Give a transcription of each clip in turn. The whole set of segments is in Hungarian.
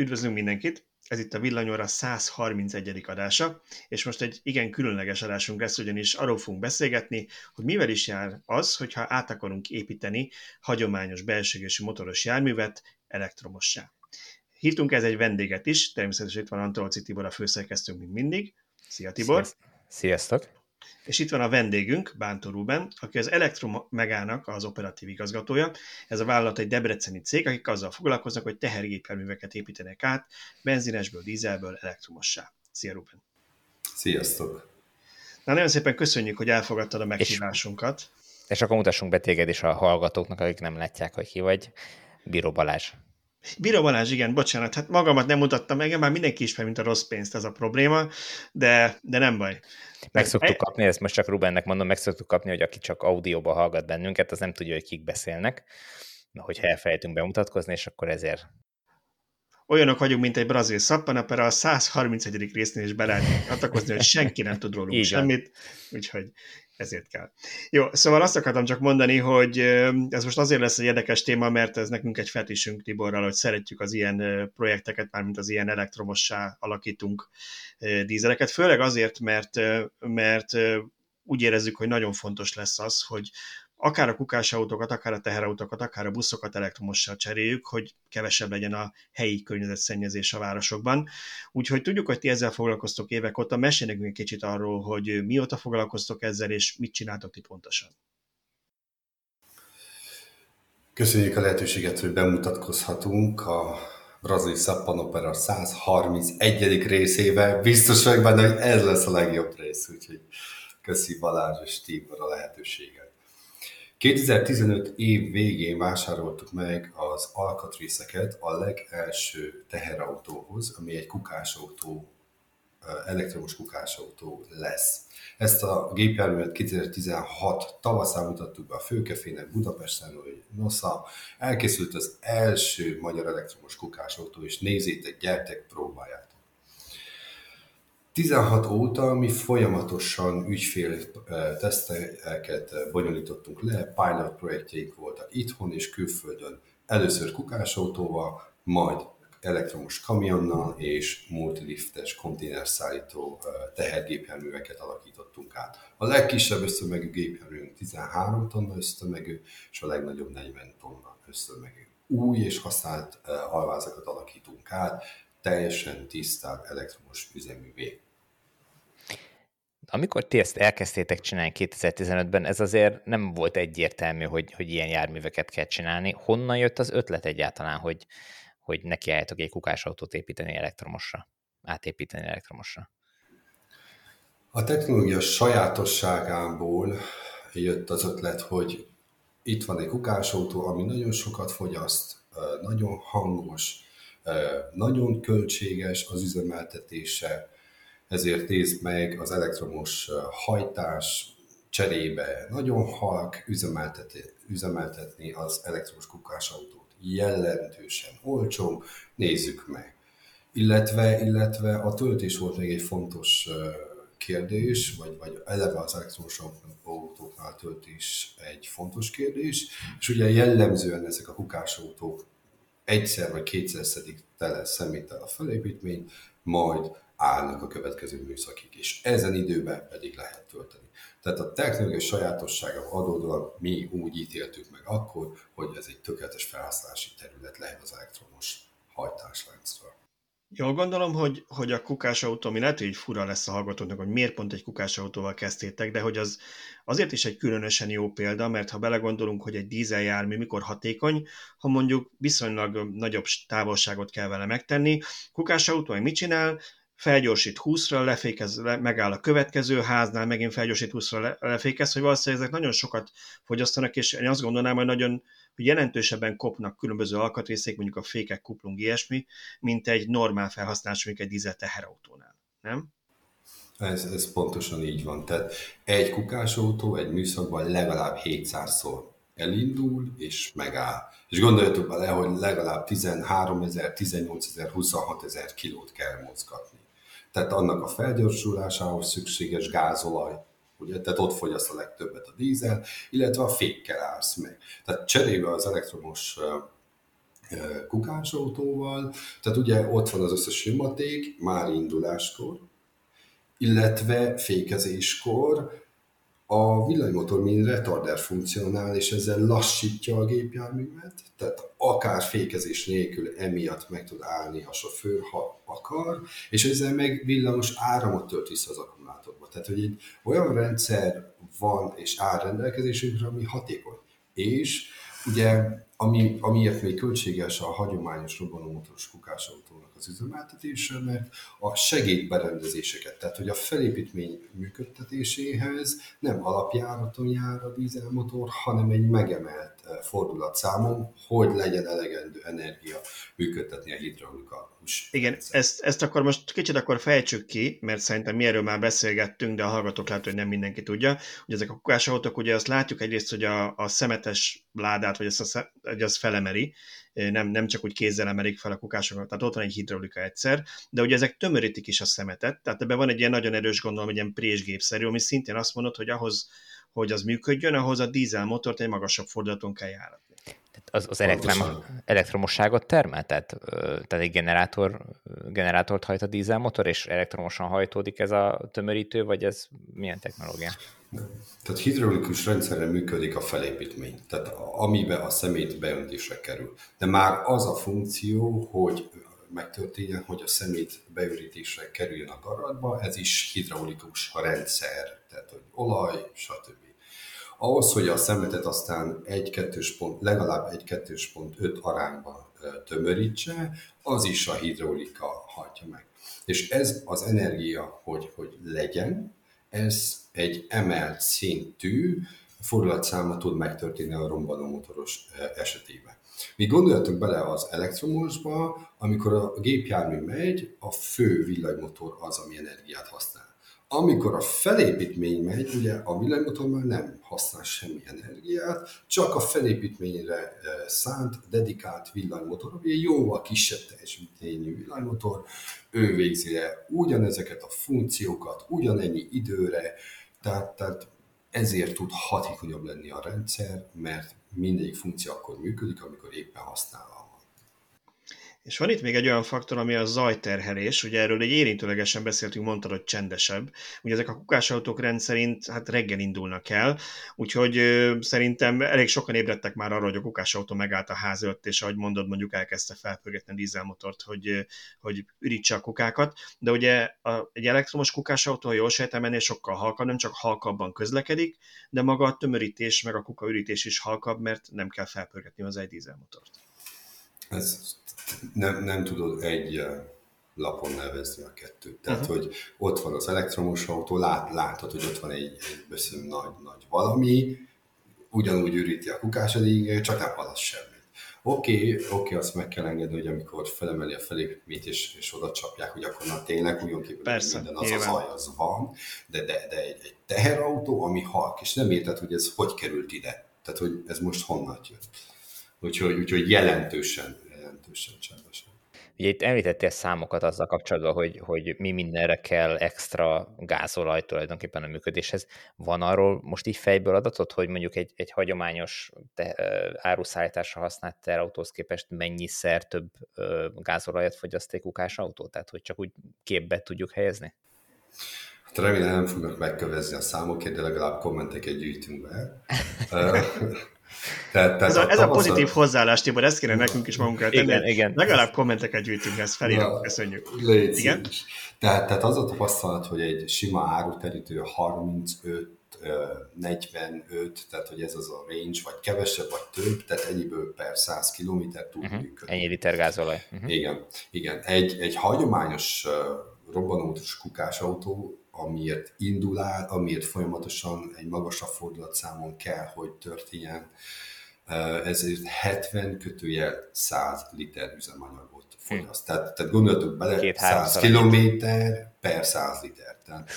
Üdvözlünk mindenkit! Ez itt a Villanyóra 131. adása, és most egy igen különleges adásunk lesz, ugyanis arról fogunk beszélgetni, hogy mivel is jár az, hogyha át akarunk építeni hagyományos belsőgésű motoros járművet elektromossá. Hívtunk ez egy vendéget is, természetesen itt van Antolci Tibor, a főszerkesztőnk, mint mindig. Szia Tibor! Sziasztok! És itt van a vendégünk, Bántó Ruben, aki az Elektromegának az operatív igazgatója. Ez a vállalat egy debreceni cég, akik azzal foglalkoznak, hogy tehergépjárműveket építenek át benzinesből, dízelből elektromossá. Szia Ruben! Sziasztok! Na, nagyon szépen köszönjük, hogy elfogadtad a meghívásunkat. És, és akkor mutassunk be téged is a hallgatóknak, akik nem látják, hogy ki vagy. Bíró Balázs. Bíró Balázs, igen, bocsánat, hát magamat nem mutattam meg, már mindenki ismer, mint a rossz pénzt, ez a probléma, de, de nem baj. Meg szoktuk kapni, ezt most csak Rubennek mondom, meg szoktuk kapni, hogy aki csak audióba hallgat bennünket, az nem tudja, hogy kik beszélnek, hogyha elfelejtünk bemutatkozni, és akkor ezért olyanok vagyunk, mint egy brazil szappanapera, a 131. résznél is be lehet atakozni, hogy senki nem tud rólunk semmit, úgyhogy ezért kell. Jó, szóval azt akartam csak mondani, hogy ez most azért lesz egy érdekes téma, mert ez nekünk egy fetisünk Tiborral, hogy szeretjük az ilyen projekteket, mármint az ilyen elektromossá alakítunk dízeleket, főleg azért, mert, mert úgy érezzük, hogy nagyon fontos lesz az, hogy akár a kukásautókat, akár a teherautókat, akár a buszokat elektromossal cseréljük, hogy kevesebb legyen a helyi környezetszennyezés a városokban. Úgyhogy tudjuk, hogy ti ezzel foglalkoztok évek óta, mesélj egy kicsit arról, hogy mióta foglalkoztok ezzel, és mit csináltok ti pontosan. Köszönjük a lehetőséget, hogy bemutatkozhatunk a Brazil Szappan Opera 131. részével. Biztos vagyok benne, hogy ez lesz a legjobb rész, úgyhogy köszi Balázs és Tibor a lehetőséget. 2015 év végén vásároltuk meg az alkatrészeket a legelső teherautóhoz, ami egy kukásautó, elektromos kukásautó lesz. Ezt a gépjárművet 2016 tavaszán mutattuk be a Főkefének Budapesten, hogy nosza, elkészült az első magyar elektromos kukásautó, és nézzétek, gyertek, próbálják. 16 óta mi folyamatosan ügyfél teszteket bonyolítottunk le, pilot projektjeink voltak itthon és külföldön. Először kukásautóval, majd elektromos kamionnal és multiliftes konténerszállító tehergépjárműveket alakítottunk át. A legkisebb összemegű gépjárműünk 13 tonna összemegű, és a legnagyobb 40 tonna összemegű. Új és használt alvázakat alakítunk át, teljesen tisztább elektromos üzeművé. Amikor ti ezt elkezdtétek csinálni 2015-ben, ez azért nem volt egyértelmű, hogy, hogy ilyen járműveket kell csinálni. Honnan jött az ötlet egyáltalán, hogy, hogy nekiálljatok egy kukásautót építeni elektromosra, átépíteni elektromosra? A technológia sajátosságából jött az ötlet, hogy itt van egy kukásautó, ami nagyon sokat fogyaszt, nagyon hangos, nagyon költséges az üzemeltetése, ezért nézd meg az elektromos hajtás cserébe nagyon halk üzemeltetni, üzemeltetni az elektromos kukásautót. Jelentősen olcsó, nézzük meg. Illetve, illetve a töltés volt még egy fontos kérdés, vagy, vagy eleve az elektromos autóknál töltés egy fontos kérdés, és ugye jellemzően ezek a kukásautók egyszer vagy kétszer szedik tele szeméttel a felépítményt, majd állnak a következő műszakig, és ezen időben pedig lehet tölteni. Tehát a technológiai sajátossága adódóan mi úgy ítéltük meg akkor, hogy ez egy tökéletes felhasználási terület lehet az elektromos hajtásláncról. Jól gondolom, hogy, hogy a kukásautó, mi lehet, hogy fura lesz a hallgatóknak, hogy miért pont egy kukásautóval kezdtétek, de hogy az azért is egy különösen jó példa, mert ha belegondolunk, hogy egy dízeljármű mikor hatékony, ha mondjuk viszonylag nagyobb távolságot kell vele megtenni, kukásautó meg mit csinál? Felgyorsít 20-ra, lefékez, le, megáll a következő háznál, megint felgyorsít 20-ra, le, lefékez, hogy valószínűleg ezek nagyon sokat fogyasztanak, és én azt gondolnám, hogy nagyon hogy jelentősebben kopnak különböző alkatrészek, mondjuk a fékek, kuplung, ilyesmi, mint egy normál felhasználás, mondjuk egy dízel teherautónál, nem? Ez, ez pontosan így van. Tehát egy kukásautó egy műszakban legalább 700-szor elindul és megáll. És gondoljatok bele, hogy legalább 13 ezer, 18 ezer, 26 ezer kilót kell mozgatni tehát annak a felgyorsulásához szükséges gázolaj, ugye, tehát ott fogyaszt a legtöbbet a dízel, illetve a fékkel állsz meg. Tehát cserébe az elektromos kukásautóval, tehát ugye ott van az összes nyomaték, már induláskor, illetve fékezéskor, a villanymotor mint retarder funkcionál, és ezzel lassítja a gépjárművet, tehát akár fékezés nélkül emiatt meg tud állni a sofőr, ha akar, és ezzel meg villamos áramot tölt vissza az akkumulátorba. Tehát, hogy egy olyan rendszer van és áll rendelkezésünkre, ami hatékony. És ugye, ami, amiért még költséges a hagyományos robbanómotoros kukásautónak az üzemeltetése, mert a segédberendezéseket, tehát hogy a felépítmény működtetéséhez nem alapjáraton jár a dízelmotor, hanem egy megemelt fordulatszámon, hogy legyen elegendő energia működtetni a hidraulika igen, ezt, ezt akkor most kicsit akkor fejtsük ki, mert szerintem mi erről már beszélgettünk, de a hallgatók lehet, hogy nem mindenki tudja, hogy ezek a kukásautók, ugye azt látjuk egyrészt, hogy a, a szemetes ládát, vagy ezt a, hogy az felemeri, nem, nem csak úgy kézzel emelik fel a kukásokat, tehát ott van egy hidraulika egyszer, de ugye ezek tömörítik is a szemetet, tehát ebben van egy ilyen nagyon erős gondolom, egy ilyen présgépszerű, ami szintén azt mondod, hogy ahhoz, hogy az működjön, ahhoz a dízelmotort egy magasabb fordulaton kell járatni. Az, az elektrom, elektromosságot termel? Tehát, tehát egy generátor, generátort hajt a dízelmotor, és elektromosan hajtódik ez a tömörítő, vagy ez milyen technológia? Tehát hidraulikus rendszerre működik a felépítmény, tehát amiben a szemét beöntésre kerül. De már az a funkció, hogy megtörténjen, hogy a szemét beürítésre kerüljön a garatba, ez is hidraulikus rendszer, tehát hogy olaj, stb. Ahhoz, hogy a szemetet aztán 1-2 pont, legalább 1-2 pont 5 arányban tömörítse, az is a hidraulika hajtja meg. És ez az energia, hogy, hogy legyen, ez egy emelt szintű fordulatszáma tud megtörténni a motoros esetében. Mi gondoljatok bele az elektromosba, amikor a gépjármű megy, a fő villanymotor az, ami energiát használ. Amikor a felépítmény megy, ugye a villanymotor már nem használ semmi energiát, csak a felépítményre eh, szánt, dedikált villanymotor, ami egy jóval kisebb teljesítményű villanymotor, ő végzi el ugyanezeket a funkciókat, ugyanennyi időre, tehát, tehát ezért tud hatékonyabb lenni a rendszer, mert mindegyik funkció akkor működik, amikor éppen használva és van itt még egy olyan faktor, ami a zajterhelés, ugye erről egy érintőlegesen beszéltünk, mondtad, hogy csendesebb. Ugye ezek a kukásautók rendszerint hát reggel indulnak el, úgyhogy ö, szerintem elég sokan ébredtek már arra, hogy a kukásautó megállt a ház előtt, és ahogy mondod, mondjuk elkezdte felpörgetni a dízelmotort, hogy, hogy ürítse a kukákat. De ugye a, egy elektromos kukásautó, ha jól sejtem, ennél sokkal halkabb, nem csak halkabban közlekedik, de maga a tömörítés, meg a kukaürítés is halkabb, mert nem kell felpörgetni az egy dízelmotort. Ez nem, nem tudod egy lapon nevezni a kettőt. Tehát, uh-huh. hogy ott van az elektromos autó, lát, látod, hogy ott van egy, egy beszélő nagy-nagy valami, ugyanúgy üríti a kukás a csak nem hallasz semmit. Oké, okay, oké, okay, azt meg kell engedni, hogy amikor felemeli a felépítményt és, és oda csapják, hogy akkor na tényleg ugyan kívül Persze, minden az nyilván. az zaj, az van, de, de, de egy, egy teherautó, ami halk, és nem érted, hogy ez hogy került ide. Tehát, hogy ez most honnan jött. Úgyhogy, úgyhogy jelentősen jelentősen csendesen. Ugye itt említettél számokat azzal kapcsolatban, hogy, hogy mi mindenre kell extra gázolaj tulajdonképpen a működéshez. Van arról most így fejből adatot, hogy mondjuk egy, egy hagyományos te, áruszállításra használt terautóhoz képest mennyiszer több gázolajat fogyaszt egy kukás autó? Tehát, hogy csak úgy képbe tudjuk helyezni? Hát remélem nem fognak megkövezni a számokért, de legalább kommenteket gyűjtünk be. Tehát, tehát ez, a, ez a pozitív hozzáállás, Tibor, ezt kéne nekünk is magunkat tenni. Igen, igen. Legalább kommenteket gyűjtünk, ezt felírom, köszönjük. Légy igen? Tehát, tehát az a tapasztalat, hogy egy sima áruterítő 35 45, tehát hogy ez az a range, vagy kevesebb, vagy több, tehát ennyiből per 100 km tud uh-huh. működni. Ennyi liter gázolaj. Uh-huh. Igen, igen. Egy, egy hagyományos robbanótos kukásautó amiért indul el, amiért folyamatosan egy magasabb fordulatszámon kell, hogy történjen, ezért 70 kötőjel 100 liter üzemanyagot fogyaszt. Tehát, tehát gondoljatok bele, Két 100 kilométer per 100 liter. Tehát,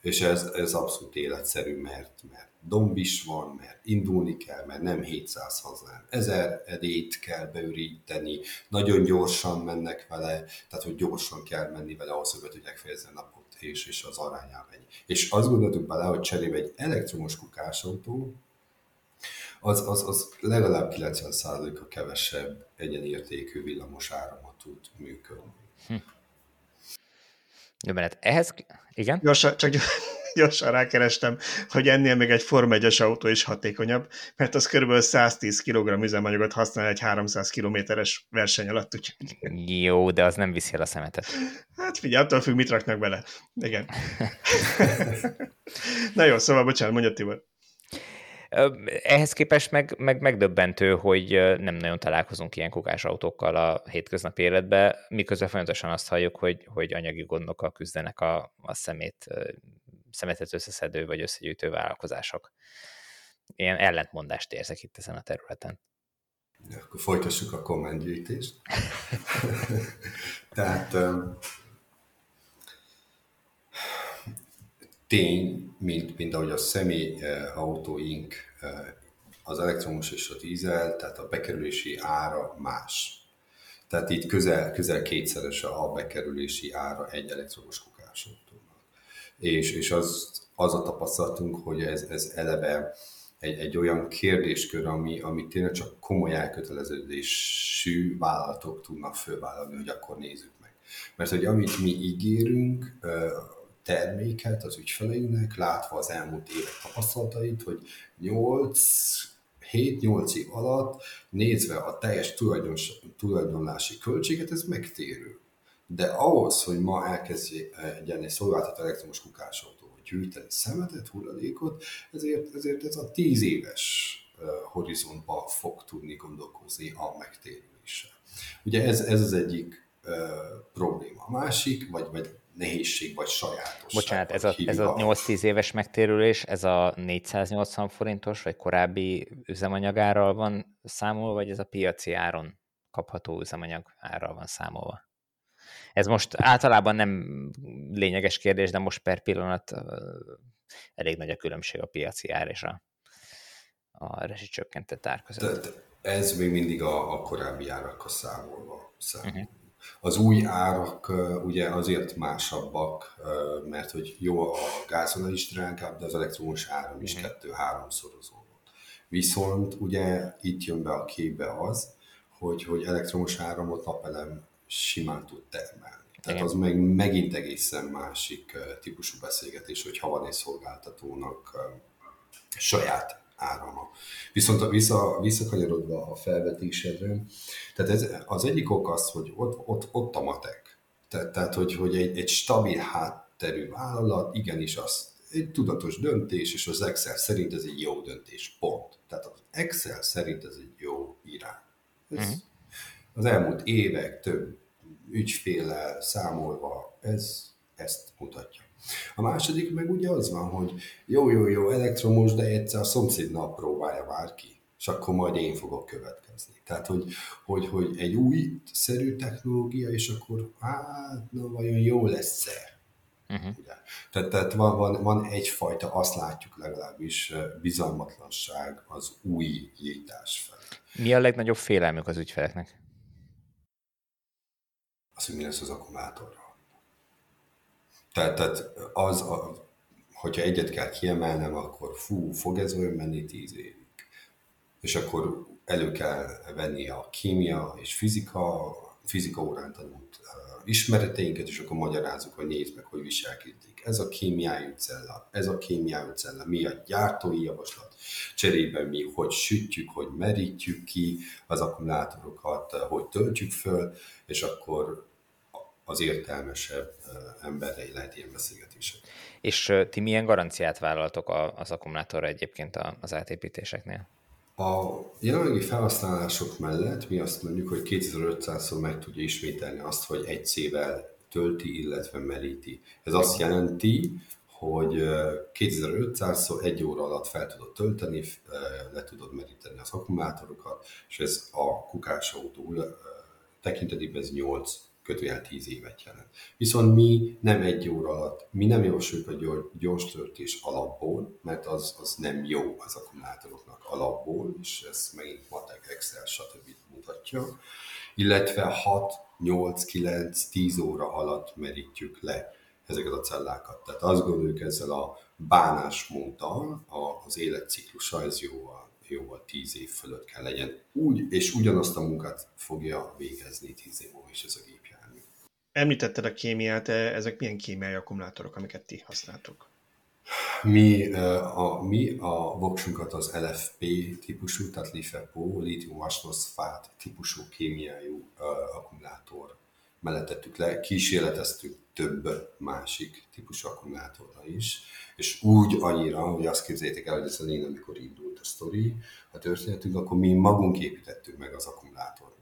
és ez, ez abszolút életszerű, mert, mert domb is van, mert indulni kell, mert nem 700 használ. Ezer edét kell beüríteni, nagyon gyorsan mennek vele, tehát hogy gyorsan kell menni vele ahhoz, hogy be tudják fejezni a napot és, és az arányában ennyi. És azt gondoltuk bele, hogy cserébe egy elektromos kukásautó, az, az, az legalább 90%-a kevesebb egyenértékű villamos áramot tud működni. Hm. Jó, mert ehhez, igen? Gyorsan, csak gyorsan rákerestem, hogy ennél még egy Form 1 autó is hatékonyabb, mert az kb. 110 kg üzemanyagot használ egy 300 kilométeres verseny alatt. Úgyhogy... Jó, de az nem viszi el a szemetet. Hát figyelj, attól függ, mit raknak bele. Igen. Na jó, szóval bocsánat, mondja Tibor. Ehhez képest meg, meg megdöbbentő, hogy nem nagyon találkozunk ilyen kukás autókkal a hétköznapi életben, miközben folyamatosan azt halljuk, hogy, hogy anyagi gondokkal küzdenek a, a szemét, szemetet összeszedő vagy összegyűjtő vállalkozások. Ilyen ellentmondást érzek itt ezen a területen. Ja, akkor folytassuk a kommentgyűjtést. Tehát tény, mint, mint ahogy a személyautóink, eh, eh, az elektromos és a dízel, tehát a bekerülési ára más. Tehát itt közel, közel kétszeres a bekerülési ára egy elektromos kukásautónak. És, és az, az a tapasztalatunk, hogy ez, ez eleve egy, egy olyan kérdéskör, ami, ami tényleg csak komoly elköteleződésű vállalatok tudnak fölvállalni, hogy akkor nézzük meg. Mert hogy amit mi ígérünk, terméket az ügyfeleinknek, látva az elmúlt évek tapasztalatait, hogy 8 7-8 év alatt nézve a teljes tulajdonlási költséget, ez megtérül. De ahhoz, hogy ma elkezdjen egy szolgáltató elektromos kukásautó gyűjteni szemetet, hulladékot, ezért, ezért ez a 10 éves horizontba fog tudni gondolkozni a megtérüléssel. Ugye ez, ez az egyik uh, probléma. A másik, vagy, vagy nehézség vagy sajátosság. Bocsánat, ez a, ez a 8-10 éves megtérülés, ez a 480 forintos, vagy korábbi üzemanyagárral van számolva, vagy ez a piaci áron kapható üzemanyag árral van számolva? Ez most általában nem lényeges kérdés, de most per pillanat elég nagy a különbség a piaci ár és a, a rezsicsökkentett ár között. Tehát ez még mindig a, a korábbi árakkal számolva számol. Uh-huh. Az új árak ugye azért másabbak, mert hogy jó, a gázolaj is drágább, de az elektromos áram is mhm. kettő-háromszorozódott. Viszont ugye itt jön be a képbe az, hogy, hogy elektromos áramot napelem simán tud termelni. Tehát az meg megint egészen másik típusú beszélgetés, hogyha van egy szolgáltatónak saját árama. Viszont a vissza, visszakanyarodva a felvetésedre, tehát ez, az egyik ok az, hogy ott, ott, ott a matek. Tehát, tehát hogy, hogy egy, egy stabil hátterű vállalat igenis az egy tudatos döntés, és az Excel szerint ez egy jó döntés, pont. Tehát az Excel szerint ez egy jó irány. Ez uh-huh. Az elmúlt évek több ügyféle számolva ez ezt mutatja. A második meg ugye az van, hogy jó, jó, jó, elektromos, de egyszer a szomszédnap próbálja már ki, és akkor majd én fogok következni. Tehát, hogy, hogy, hogy egy új szerű technológia, és akkor hát, na, vajon jó lesz-e? Uh-huh. Ugye? Tehát, tehát van, van, van egyfajta, azt látjuk legalábbis, bizalmatlanság az új gyítás felé. Mi a legnagyobb félelmük az ügyfeleknek? Az, hogy mi lesz az akkumulátorral. Tehát, tehát az, a, hogyha egyet kell kiemelnem, akkor fú, fog ez olyan menni tíz évig. És akkor elő kell venni a kémia és fizika, fizika órán tanult ismereteinket, és akkor magyarázunk, hogy nézd meg, hogy viselkedik. Ez a kémiájú cella, ez a kémiájú cella, mi a gyártói javaslat, cserében mi hogy sütjük, hogy merítjük ki az akkumulátorokat, hogy töltjük föl, és akkor az értelmesebb emberrel lehet ilyen beszélgetések. És ti milyen garanciát vállaltok az akkumulátorra egyébként az átépítéseknél? A jelenlegi felhasználások mellett mi azt mondjuk, hogy 2500-szor meg tudja ismételni azt, hogy egy szével tölti, illetve meríti. Ez azt jelenti, hogy 2500-szor egy óra alatt fel tudod tölteni, le tudod meríteni az akkumulátorokat, és ez a kukásautó tekintetében ez 8 kötőjel 10 évet jelent. Viszont mi nem egy óra alatt, mi nem javasoljuk a gyors töltés alapból, mert az, az nem jó az akkumulátoroknak alapból, és ez megint matek, Excel, stb. mutatja, illetve 6, 8, 9, 10 óra alatt merítjük le ezeket a cellákat. Tehát azt gondoljuk ezzel a bánásmóddal, az életciklusa, ez jó jóval 10 év fölött kell legyen. Úgy, és ugyanazt a munkát fogja végezni 10 év múlva is ez a gépjármű. Említetted a kémiát, ezek milyen kémiai akkumulátorok, amiket ti használtok? Mi a, mi a voksunkat az LFP típusú, tehát LiFePO, litium vasfoszfát típusú kémiájú akkumulátor mellett tettük le, kísérleteztük több másik típusú akkumulátorra is, és úgy annyira, hogy azt képzeljétek el, hogy ez a lény, amikor indult a sztori, a történetünk, akkor mi magunk építettük meg az akkumulátorbankot.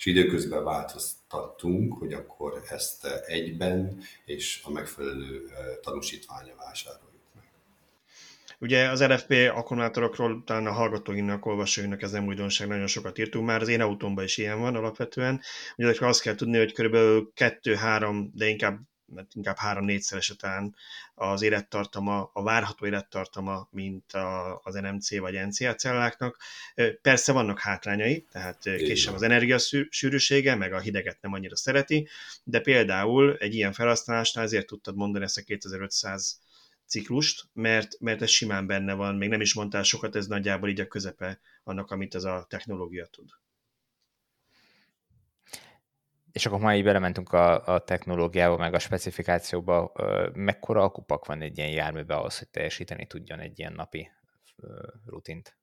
És időközben változtattunk, hogy akkor ezt egyben és a megfelelő tanúsítványa vásároljuk. Ugye az RFP akkumulátorokról talán a hallgatóinknak, olvasóinknak ez nem újdonság, nagyon sokat írtunk már, az én autómban is ilyen van alapvetően. Ugye azt kell tudni, hogy körülbelül 2-3, de inkább mert inkább három-négyszerese talán az élettartama, a várható élettartama, mint a, az NMC vagy NCA celláknak. Persze vannak hátrányai, tehát később az energiasűrűsége, meg a hideget nem annyira szereti, de például egy ilyen felhasználásnál ezért tudtad mondani ezt a 2500 ciklust, mert, mert ez simán benne van, még nem is mondtál sokat, ez nagyjából így a közepe annak, amit ez a technológia tud. És akkor már így belementünk a, a technológiába, meg a specifikációba, mekkora akupak van egy ilyen járműbe ahhoz, hogy teljesíteni tudjon egy ilyen napi rutint?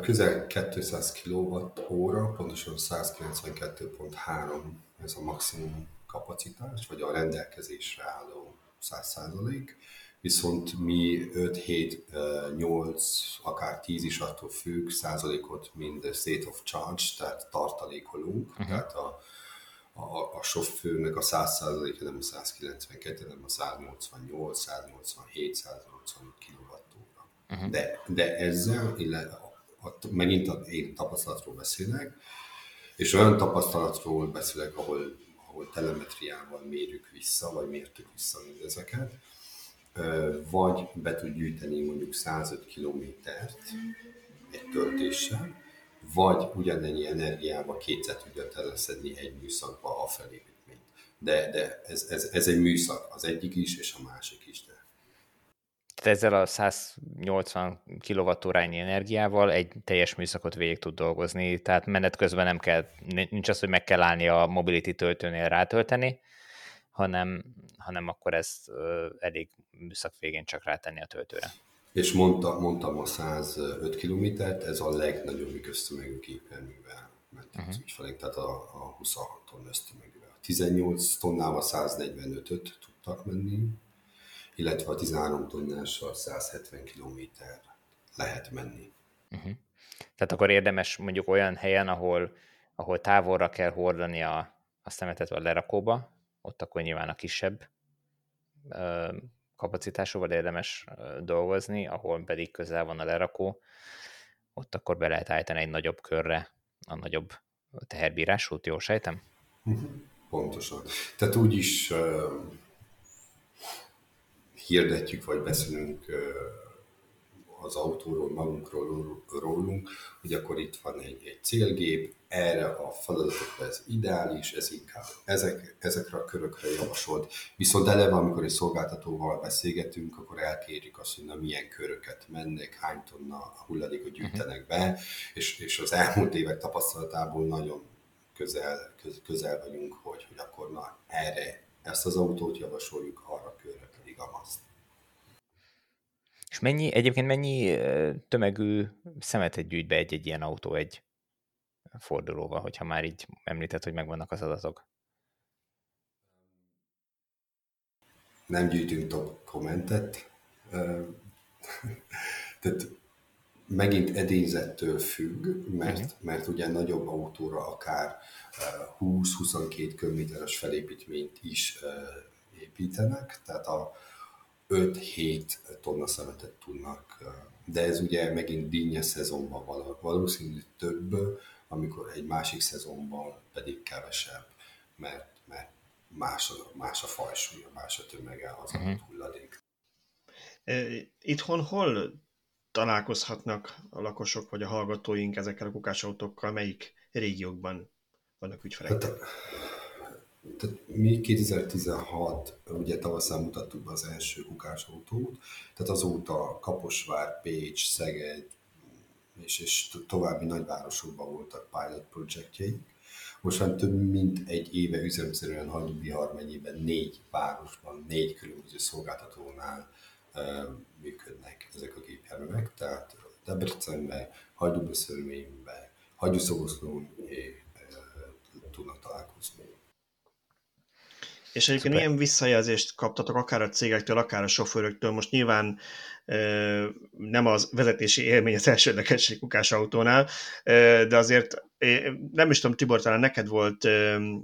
Közel 200 kWh, pontosan 192.3 ez a maximum kapacitás, vagy a rendelkezésre álló 100% viszont mi 5, 7, 8, akár 10 is attól függ, százalékot mind state of charge, tehát tartalékolunk, uh-huh. tehát a, a, a sofőrnek a 100 százaléka nem a 192, hanem a 188, 187, 185 kWh. Uh-huh. De, de ezzel, illetve megint a, én tapasztalatról beszélek, és olyan tapasztalatról beszélek, ahol, ahol telemetriával mérjük vissza, vagy mértük vissza mindezeket, vagy be tud gyűjteni mondjuk 105 kilométert egy töltéssel, vagy ugyanennyi energiába kétszer tudja teleszedni egy műszakba a felépítményt. De, de ez, ez, ez egy műszak, az egyik is, és a másik is. De. Tehát ezzel a 180 kWh energiával egy teljes műszakot végig tud dolgozni, tehát menet közben nem kell, nincs az, hogy meg kell állni a mobility töltőnél rátölteni, hanem, hanem akkor ezt elég műszak végén csak rátenni a töltőre. És mondta, mondtam a 105 kilométert, ez a legnagyobb köztömegű gépjárművel ment uh-huh. az ügyfelek, tehát a, a 26 ton ösztömegűvel. A 18 tonnával 145-öt tudtak menni, illetve a 13 tonnással 170 kilométer lehet menni. Uh-huh. Tehát akkor érdemes mondjuk olyan helyen, ahol, ahol távolra kell hordani a, a szemetet a lerakóba, ott akkor nyilván a kisebb kapacitásúval érdemes dolgozni, ahol pedig közel van a lerakó, ott akkor be lehet állítani egy nagyobb körre a nagyobb teherbírásút, jól sejtem? Mhm. Pontosan. Tehát úgy is uh, hirdetjük, vagy beszélünk uh, az autóról, magunkról, rólunk, hogy akkor itt van egy, egy célgép, erre a feladatokra ez ideális, ez inkább ezek, ezekre a körökre javasolt. Viszont eleve, amikor egy szolgáltatóval beszélgetünk, akkor elkérjük azt, hogy na milyen köröket mennek, hány tonna hulladékot gyűjtenek be, és, és az elmúlt évek tapasztalatából nagyon közel, közel vagyunk, hogy, hogy akkor na erre ezt az autót javasoljuk, arra körre pedig a maszt. És mennyi, egyébként mennyi tömegű szemetet gyűjt be egy-egy ilyen autó egy fordulóval, hogyha már így említett, hogy megvannak az adatok? Nem gyűjtünk top kommentet. Tehát megint edényzettől függ, mert, uh-huh. mert ugye nagyobb autóra akár 20-22 km-es felépítményt is építenek, tehát a, 5-7 tonna szemetet tudnak, de ez ugye megint dínyes szezonban valószínű több, amikor egy másik szezonban pedig kevesebb, mert, mert más, a, más a fajsúlya, más a tömege az uh-huh. hulladék. Itthon hol találkozhatnak a lakosok vagy a hallgatóink ezekkel a kukásautókkal, melyik régiókban vannak ügyfelek? Hát, tehát mi 2016, ugye tavaszán mutattuk be az első kukásautót, tehát azóta Kaposvár, Pécs, Szeged, és, és további nagyvárosokban voltak pilot projektjeik. Most már több mint egy éve üzemszerűen Hajdú-Bihar megyében négy városban, négy különböző szolgáltatónál működnek ezek a gépjárművek, tehát Debrecenben, Hajdúbeszörményben, Hajdúszoboszlón tudnak találkozni. És egyébként Szuper. ilyen visszajelzést kaptatok akár a cégektől, akár a sofőröktől. Most nyilván nem az vezetési élmény az elsődleges egy kukás autónál, de azért nem is tudom, Tibor, talán neked volt,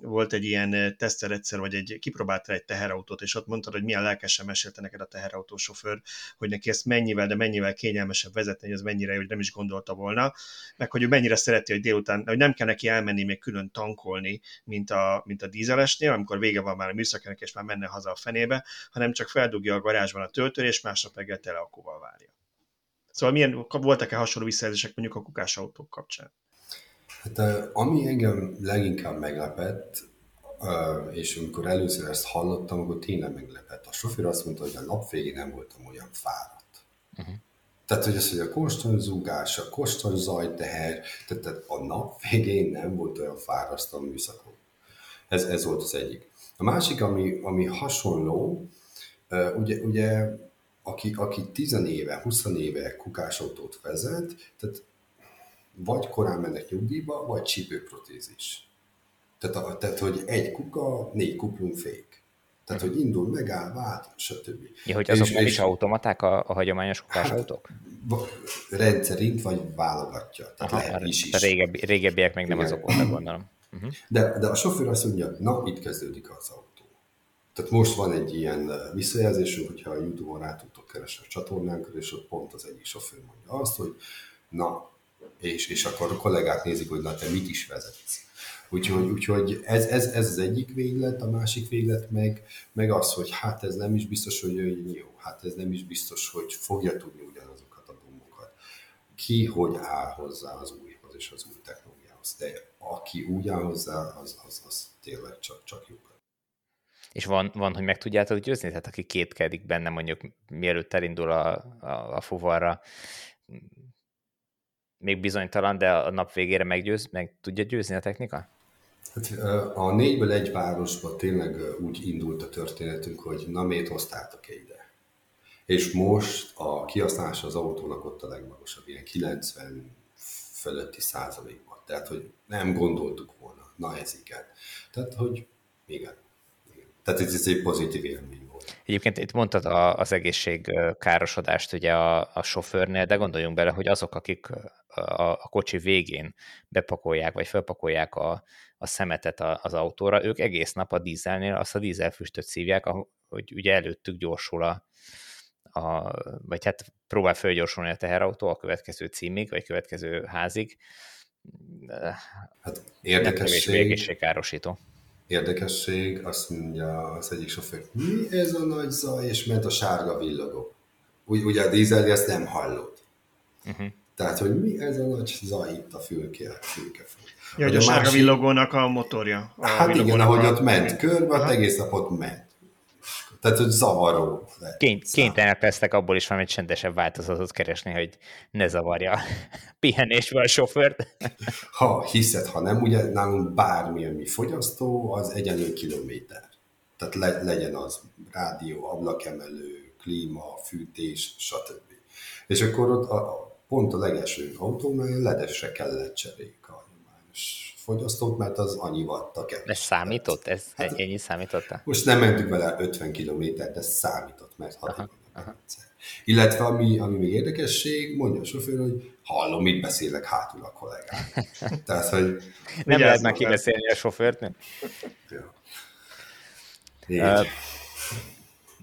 volt egy ilyen teszter egyszer, vagy egy kipróbáltál egy teherautót, és ott mondtad, hogy milyen lelkesen mesélte neked a teherautósofőr, hogy neki ezt mennyivel, de mennyivel kényelmesebb vezetni, hogy ez mennyire, hogy nem is gondolta volna, meg hogy ő mennyire szereti, hogy délután, hogy nem kell neki elmenni még külön tankolni, mint a, mint a dízelesnél, amikor vége van már a műszakának, és már menne haza a fenébe, hanem csak feldugja a garázsban a töltőr, és másnap reggel tele akkuval várja. Szóval milyen, voltak-e hasonló visszajelzések mondjuk a kukás autók kapcsán? Hát ami engem leginkább meglepett, és amikor először ezt hallottam, akkor tényleg meglepett. A sofőr azt mondta, hogy a nap végén nem voltam olyan fáradt. Uh-huh. Tehát, hogy az, hogy a konstant zúgás, a konstant zajteher, tehát, tehát a nap végén nem volt olyan fárasztó a műszakon. Ez, ez volt az egyik. A másik, ami, ami hasonló, ugye, ugye aki, aki 10 éve, 20 éve kukásautót vezet, tehát vagy korán mennek nyugdíjba, vagy csípőprotézis. Tehát, a, tehát, hogy egy kuka, négy kuplung fék. Tehát, hogy indul, megáll, vált, stb. Ja, hogy azok és, nem is automaták a, a hagyományos kukás hát? Rendszerint, vagy válogatja. Tehát Aha, lehet is, is. A régebbi, régebbiek meg nem Igen. azok voltak, gondolom. Uh-huh. De, de a sofőr azt mondja, na, itt kezdődik az autó. Tehát most van egy ilyen visszajelzésünk, hogyha a Youtube-on rá tudtok keresni a csatornánkra, és ott pont az egyik sofőr mondja azt, hogy na, és, és akkor a kollégák nézik, hogy na te mit is vezetsz. Úgyhogy, úgyhogy ez, ez, ez az egyik véglet, a másik véglet meg, meg az, hogy hát ez nem is biztos, hogy jó, hát ez nem is biztos, hogy fogja tudni ugyanazokat a gombokat. Ki hogy áll hozzá az újhoz és az új technológiához. De aki úgy áll hozzá, az, az, az tényleg csak, csak jó. És van, van, hogy meg tudjátok győzni? Tehát aki kétkedik benne, mondjuk mielőtt elindul a, a, a fuvarra, még bizonytalan, de a nap végére meggyőz, meg tudja győzni a technika? Hát, a négyből egy városban tényleg úgy indult a történetünk, hogy na miért hoztátok-e ide? És most a kihasználása az autónak ott a legmagasabb, ilyen 90 fölötti százalékban. Tehát, hogy nem gondoltuk volna, na ez igen. Tehát, hogy igen. igen. Tehát ez egy pozitív élmény volt. Egyébként itt mondtad a, az egészség károsodást ugye a, a sofőrnél, de gondoljunk bele, hogy azok, akik a, a kocsi végén bepakolják, vagy felpakolják a, a szemetet az autóra, ők egész nap a dízelnél azt a dízelfüstöt szívják, hogy ugye előttük gyorsul a, a, vagy hát próbál fölgyorsulni a teherautó a következő címig, vagy következő házig. Hát érdekesség. egészségkárosító. Érdekesség, azt mondja az egyik sofőr, mi ez a nagy zaj, és ment a sárga villogó. Úgy, ugye a dízel ezt nem hallott. Uh-huh. Tehát, hogy mi ez a nagy zaj itt a fülke, fülke Ja, hogy a, a sárga másik... villogónak a motorja. A hát igen, ahogy ott ment körbe, hát egész nap ott ment. Tehát, hogy zavaró. Ként, kénytelenek lesznek abból is valami csendesebb változatot keresni, hogy ne zavarja pihenésben a sofőrt. Ha hiszed, ha nem, ugye nálunk bármi, ami fogyasztó, az egyenlő kilométer. Tehát le, legyen az rádió, ablakemelő, klíma, fűtés, stb. És akkor ott a, pont a legelső autónál ledesre kellett cseréljük a hagyományos fogyasztót, mert az annyi vatta kell. Ez számított? Ez hát, ennyi számított? Most nem mentünk vele 50 km, de számított, mert hatékony. Illetve ami, ami még érdekesség, mondja a sofőr, hogy hallom, mit beszélek hátul a kollégák. Tehát, hogy... Nem lehet már kibeszélni a sofőrt, nem? Ja. Uh,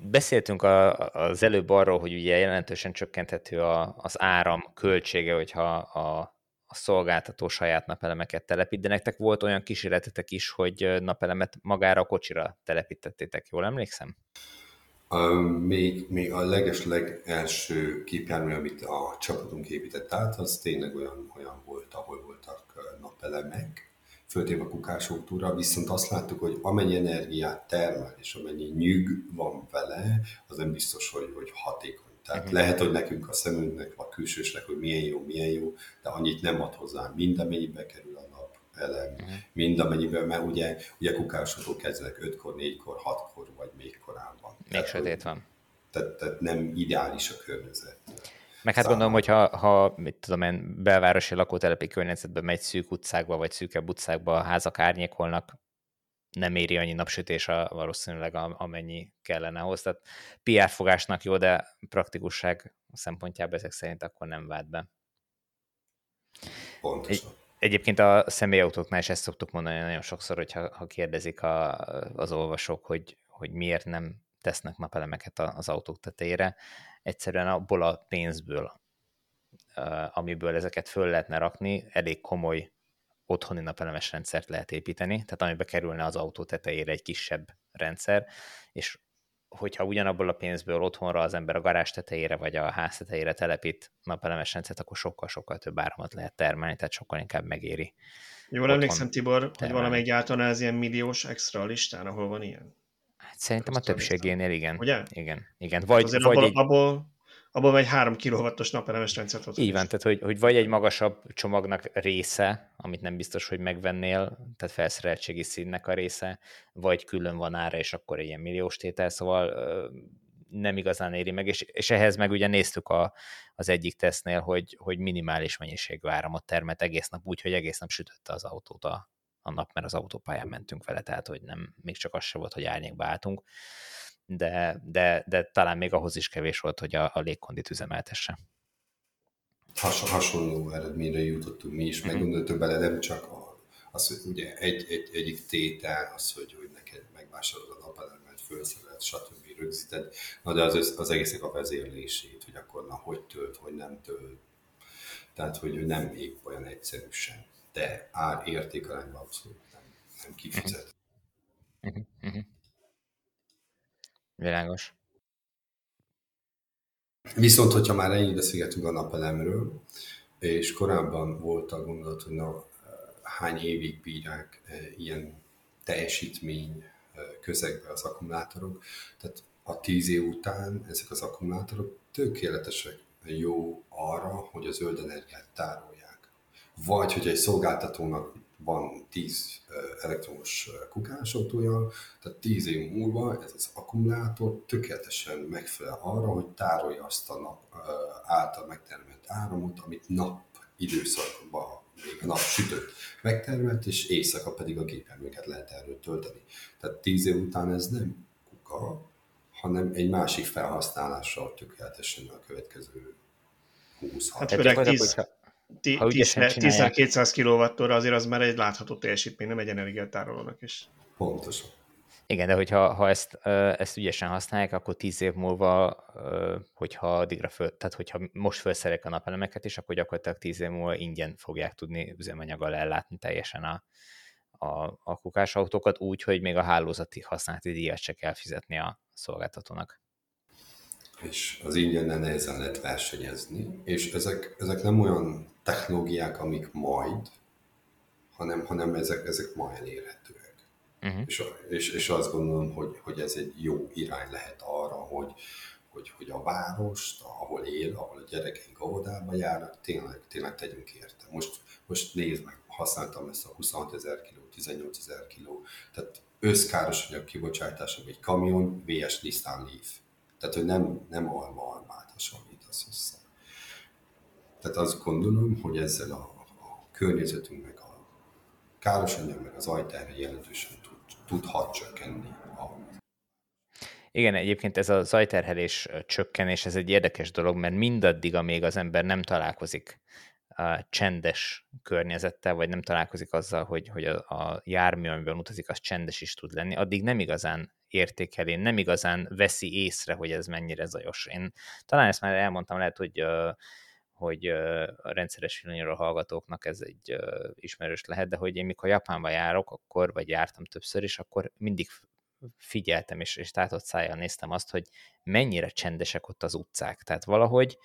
Beszéltünk a, az előbb arról, hogy ugye jelentősen csökkenthető a, az áram költsége, hogyha a, a szolgáltató saját napelemeket telepít, de nektek volt olyan kísérletetek is, hogy napelemet magára a kocsira telepítettétek, jól emlékszem? még, még a leges első képjármű, amit a csapatunk épített át, az tényleg olyan, olyan volt, ahol voltak napelemek, föltéve a kukásautóra, viszont azt láttuk, hogy amennyi energiát termel, és amennyi nyűg van vele, az nem biztos, hogy, hogy hatékony. Tehát uh-huh. lehet, hogy nekünk a szemünknek, vagy külsősnek, hogy milyen jó, milyen jó, de annyit nem ad hozzá. Mind amennyibe kerül a nap elem, uh-huh. mind amennyiben, mert ugye, ugye kukásodó kezdnek 5-kor, 4-kor, 6-kor, vagy még korábban. Még sötét van. Tehát, tehát nem ideális a környezet. Meg hát gondolom, hogy ha, ha mit tudom én, belvárosi lakótelepi környezetben megy szűk utcákba, vagy szűkebb utcákba a házak árnyékolnak, nem éri annyi napsütés a, valószínűleg amennyi kellene ahhoz. Tehát PR fogásnak jó, de praktikusság szempontjából ezek szerint akkor nem vált be. Pontosan. Egy, egyébként a személyautóknál is ezt szoktuk mondani nagyon sokszor, hogyha ha kérdezik a, az olvasók, hogy, hogy miért nem tesznek napelemeket az autók tetejére, egyszerűen abból a pénzből, amiből ezeket föl lehetne rakni, elég komoly otthoni napelemes rendszert lehet építeni, tehát amibe kerülne az autó tetejére egy kisebb rendszer, és hogyha ugyanabból a pénzből otthonra az ember a garázs tetejére vagy a ház tetejére telepít napelemes rendszert, akkor sokkal-sokkal több áramot lehet termelni, tehát sokkal inkább megéri. Jól emlékszem, Tibor, termelni. hogy valamelyik gyártónál ez ilyen milliós extra listán, ahol van ilyen? Hát szerintem a többségénél igen. Ugye? Igen, igen. Vagy, hát vagy abból, egy... abból abban egy 3 kW-os napelemes rendszert hozott. Így van, tehát hogy, hogy vagy egy magasabb csomagnak része, amit nem biztos, hogy megvennél, tehát felszereltségi színnek a része, vagy külön van ára, és akkor egy ilyen milliós tétel, szóval nem igazán éri meg, és, és ehhez meg ugye néztük a, az egyik tesznél, hogy, hogy minimális mennyiségű áramot termelt egész nap, úgy, hogy egész nap sütötte az autót a, a nap, mert az autópályán mentünk vele, tehát hogy nem, még csak az se volt, hogy árnyékba álltunk de, de, de talán még ahhoz is kevés volt, hogy a, a légkondit üzemeltesse. Has, hasonló eredményre jutottunk mi is, mm-hmm. meg bele, nem csak az, hogy ugye egy, egy, egyik tétel az, hogy, hogy neked megvásárolod a napelemet, felszerelt, stb. rögzíted, na de az, az egésznek a vezérlését, hogy akkor na, hogy tölt, hogy nem tölt. Tehát, hogy nem épp olyan egyszerű sem. De ár értékelengben abszolút nem, nem kifizet. Mm-hmm. Mm-hmm. Világos. Viszont, hogyha már ennyit beszélgetünk a napelemről, és korábban volt a gondolat, hogy na, hány évig bírják eh, ilyen teljesítmény eh, közegbe az akkumulátorok. Tehát a tíz év után ezek az akkumulátorok tökéletesek jó arra, hogy a zöld energiát tárolják. Vagy, hogy egy szolgáltatónak van 10 elektromos kukásautója, tehát 10 év múlva ez az akkumulátor tökéletesen megfelel arra, hogy tárolja azt a nap által megtermelt áramot, amit nap időszakban még a nap sütött megtermelt, és éjszaka pedig a gépjárműket lehet erről tölteni. Tehát 10 év után ez nem kuka, hanem egy másik felhasználással tökéletesen a következő 20 Hát főleg 10, 10-200 kWh azért az már egy látható teljesítmény, nem egy energiátárolónak is. Pontosan. Igen, de hogyha ha ezt, ezt ügyesen használják, akkor 10 év múlva, hogyha addigra föl, tehát hogyha most felszerek a napelemeket is, akkor gyakorlatilag 10 év múlva ingyen fogják tudni üzemanyaggal ellátni teljesen a, a, a kukásautókat, úgy, hogy még a hálózati használati díjat se kell fizetni a szolgáltatónak és az ingyen nehezen lehet versenyezni, és ezek, ezek nem olyan technológiák, amik majd, hanem, hanem ezek, ezek ma elérhetőek. Uh-huh. És, és, és azt gondolom, hogy, hogy ez egy jó irány lehet arra, hogy, hogy, hogy a várost, ahol él, ahol a gyerekeink óvodába járnak, tényleg, tényleg tegyünk érte. Most, most nézd meg, használtam ezt a 26 ezer kiló, 18 ezer kiló, tehát összkárosanyag kibocsátás, egy kamion, VS Nissan Leaf tehát, hogy nem, nem alma almát hasonlítasz össze. Tehát azt gondolom, hogy ezzel a, a környezetünknek a káros anyag, meg az ajtára jelentősen tud, tudhat csökkenni a igen, egyébként ez a zajterhelés csökkenés, ez egy érdekes dolog, mert mindaddig, amíg az ember nem találkozik csendes környezettel, vagy nem találkozik azzal, hogy, hogy a, a jármű, amiben utazik, az csendes is tud lenni, addig nem igazán értékeli, nem igazán veszi észre, hogy ez mennyire zajos. Én talán ezt már elmondtam, lehet, hogy hogy a rendszeres villanyról hallgatóknak ez egy ismerős lehet, de hogy én mikor Japánba járok, akkor, vagy jártam többször is, akkor mindig figyeltem, és, és tátott szájjal néztem azt, hogy mennyire csendesek ott az utcák. Tehát valahogy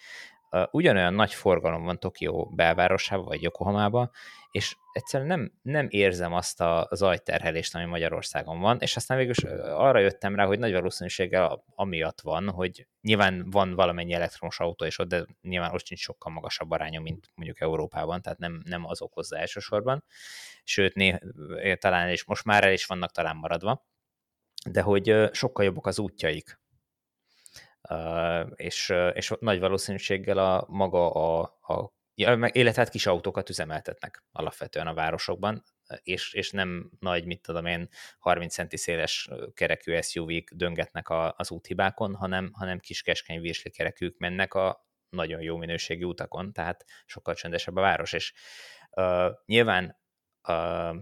ugyanolyan nagy forgalom van Tokió belvárosában, vagy Yokohamában, és egyszerűen nem, nem érzem azt a zajterhelést, ami Magyarországon van, és aztán végül arra jöttem rá, hogy nagy valószínűséggel amiatt van, hogy nyilván van valamennyi elektromos autó és ott, de nyilván ott sincs sokkal magasabb aránya, mint mondjuk Európában, tehát nem, nem az okozza elsősorban, sőt, né, talán és most már el is vannak talán maradva, de hogy sokkal jobbak az útjaik, és, és nagy valószínűséggel a maga a, a illetve kis autókat üzemeltetnek alapvetően a városokban, és, és nem nagy, mit tudom én, 30 centi széles kerekű SUV-k döngetnek a, az úthibákon, hanem, hanem kis keskeny virsli kerekűk mennek a nagyon jó minőségű utakon, tehát sokkal csendesebb a város, és uh, nyilván uh,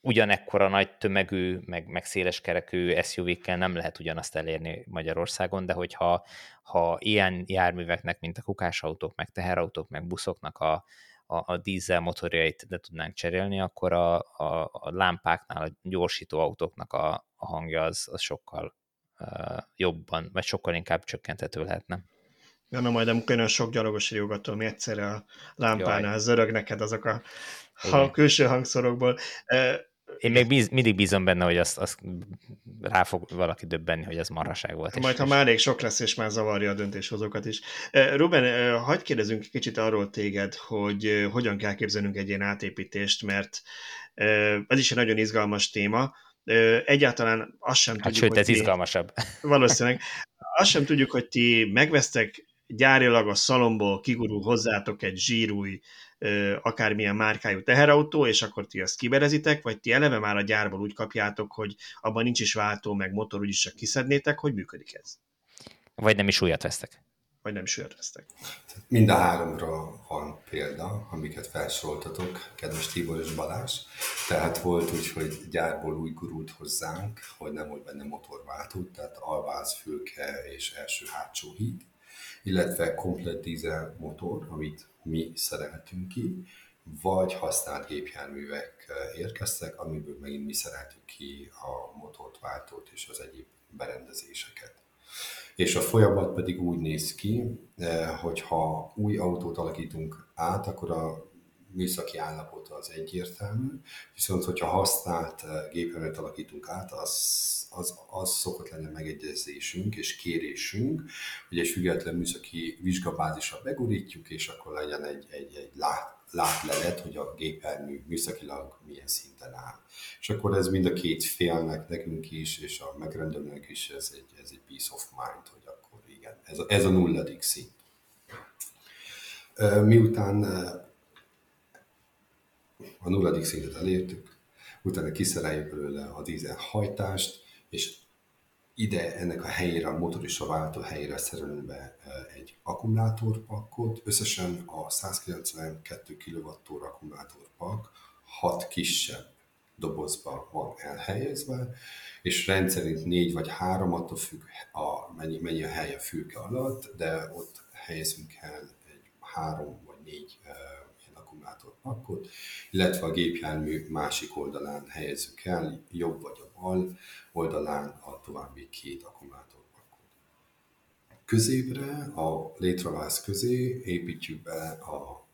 ugyanekkora nagy tömegű, meg, meg széleskerekű SUV-kkel nem lehet ugyanazt elérni Magyarországon, de hogyha ha ilyen járműveknek, mint a kukásautók, meg teherautók, meg buszoknak a, a, a dízel motorjait le tudnánk cserélni, akkor a, a, a lámpáknál, a gyorsító autóknak a, a hangja az, az sokkal uh, jobban, vagy sokkal inkább csökkentető lehetne. Na majd amikor olyan sok gyalogos riogató, mi egyszerre a lámpánál Jaj. zörög neked azok a, a külső hangszorokból. Én még bíz, mindig bízom benne, hogy azt, azt rá fog valaki döbbenni, hogy ez marhaság volt. Majd, és, ha már elég sok lesz, és már zavarja a döntéshozókat is. Eh, Ruben, eh, hagyd kérdezünk kicsit arról téged, hogy eh, hogyan kell képzelnünk egy ilyen átépítést, mert ez is egy nagyon izgalmas téma. Egyáltalán azt sem hát tudjuk, sőt, ez ti, izgalmasabb. Valószínűleg. Azt sem tudjuk, hogy ti megvesztek gyárilag a szalomból kigurul hozzátok egy zsírúj akármilyen márkájú teherautó, és akkor ti azt kiberezitek, vagy ti eleve már a gyárból úgy kapjátok, hogy abban nincs is váltó, meg motor, úgyis csak kiszednétek, hogy működik ez? Vagy nem is újat vesztek? Vagy nem is újat vesztek. Mind a háromra van példa, amiket felsoroltatok, kedves Tibor és Balázs. Tehát volt úgy, hogy gyárból úgy gurult hozzánk, hogy nem volt benne motorváltó, tehát alváz, fülke és első-hátsó híd, illetve komplet dízel motor, amit mi szereltünk ki, vagy használt gépjárművek eh, érkeztek, amiből megint mi szereltük ki a motort, váltót és az egyéb berendezéseket. És a folyamat pedig úgy néz ki, eh, hogy ha új autót alakítunk át, akkor a műszaki állapota az egyértelmű, viszont hogyha használt eh, gépjárművet alakítunk át, az az, az szokott lenni a megegyezésünk és kérésünk, hogy egy független műszaki vizsgabázisra begurítjuk, és akkor legyen egy, egy, egy lát, látlelet, hogy a gépjármű műszakilag milyen szinten áll. És akkor ez mind a két félnek, nekünk is, és a megrendelőnek is ez egy, ez egy peace of mind, hogy akkor igen, ez a, ez a nulladik szint. Miután a nulladik szintet elértük, utána kiszereljük belőle a dízel hajtást, és ide ennek a helyére, a motorista váltó helyére szerelünk be egy akkumulátorpakkot. Összesen a 192 kWh akkumulátorpak 6 kisebb dobozba van elhelyezve, és rendszerint négy vagy három, attól függ, a, mennyi, mennyi a hely a fülke alatt, de ott helyezünk el egy három vagy négy akkumulátorpakkot, illetve a gépjármű másik oldalán helyezzük el, jobb vagy a bal oldalán a további két akkumulátorpakkot. Középre, a létravász közé építjük be a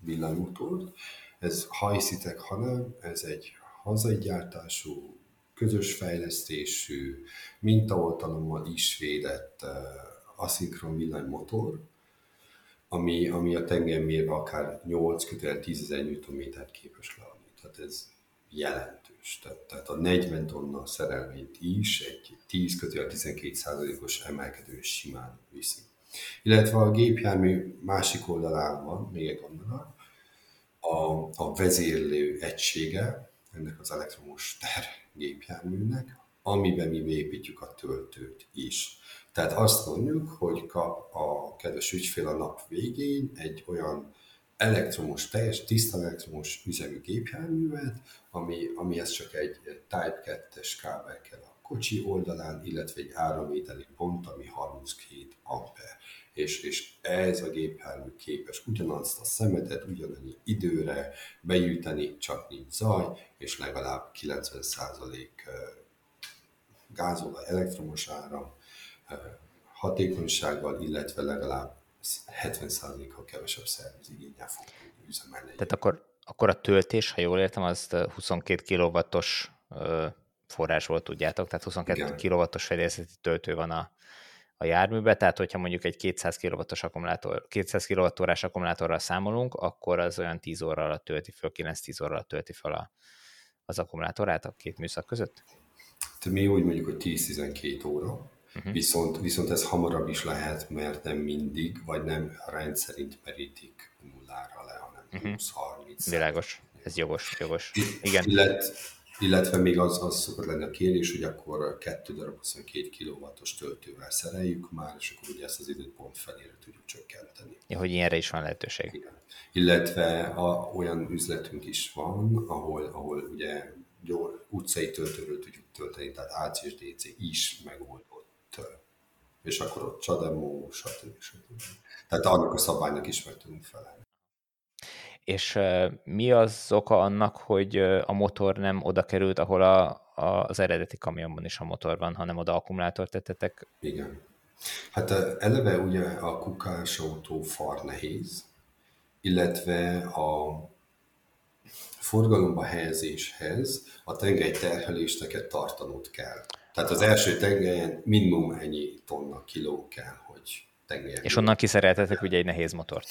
villanymotort. Ez, ha hiszitek, ez egy hazai gyártású, közös fejlesztésű, mintaoltalommal is védett uh, aszinkron villanymotor, ami, ami a tengelyen mérve akár 8 kötően 10 ezer Nm képes leadni. Tehát ez jelentős. Tehát, tehát a 40 tonna szerelményt is egy 10 kötően 12 százalékos emelkedő simán viszi. Illetve a gépjármű másik oldalán van, még egy gondolat, a, a vezérlő egysége ennek az elektromos ter gépjárműnek, amiben mi építjük a töltőt is. Tehát azt mondjuk, hogy kap a kedves ügyfél a nap végén egy olyan elektromos, teljes, tiszta elektromos üzemű gépjárművet, ami, amihez csak egy Type 2-es kábel kell a kocsi oldalán, illetve egy áramvételi pont, ami 32 amper. És, és ez a gépjármű képes ugyanazt a szemetet, ugyanannyi időre begyűjteni, csak nincs zaj, és legalább 90% gázolaj, elektromos áram, hatékonysággal, illetve legalább 70%-kal kevesebb szervizigényel fog üzemelni. Tehát akkor, akkor a töltés, ha jól értem, az 22 kW-os forrásból tudjátok, tehát 22 kW-os fedélzeti töltő van a, a járműbe, tehát hogyha mondjuk egy 200 kW-os akkumulátor, 200 kWh akkumulátorral számolunk, akkor az olyan 10 óra alatt tölti föl, 9-10 óra alatt tölti föl a, az akkumulátorát a két műszak között? Tehát mi úgy mondjuk, hogy 10-12 óra, uh-huh. viszont, viszont ez hamarabb is lehet, mert nem mindig, vagy nem rendszerint merítik nullára le, hanem uh-huh. Mhm. 20-30. Világos, ez jogos, jogos. Igen. Illet, illetve még az, az szokott lenni a kérés, hogy akkor 2 darab 22 kW-os töltővel szereljük már, és akkor ugye ezt az időt pont felére tudjuk csökkenteni. Ja, hogy ilyenre is van lehetőség. Igen. Illetve a, olyan üzletünk is van, ahol, ahol ugye jó, utcai töltőről tudjuk tölteni, tehát AC és DC is megoldott. És akkor ott csademó, stb. stb. Tehát annak a szabálynak is meg tudunk felelni. És mi az oka annak, hogy a motor nem oda került, ahol a, a, az eredeti kamionban is a motor van, hanem oda akkumulátort tettetek? Igen. Hát eleve ugye a kukás autó far nehéz, illetve a forgalomba helyezéshez a tengely terhelésneket tartanod kell. Tehát az első tengelyen minimum ennyi tonna kiló kell, hogy tengelyen. És onnan kiszereltetek ugye egy nehéz motort.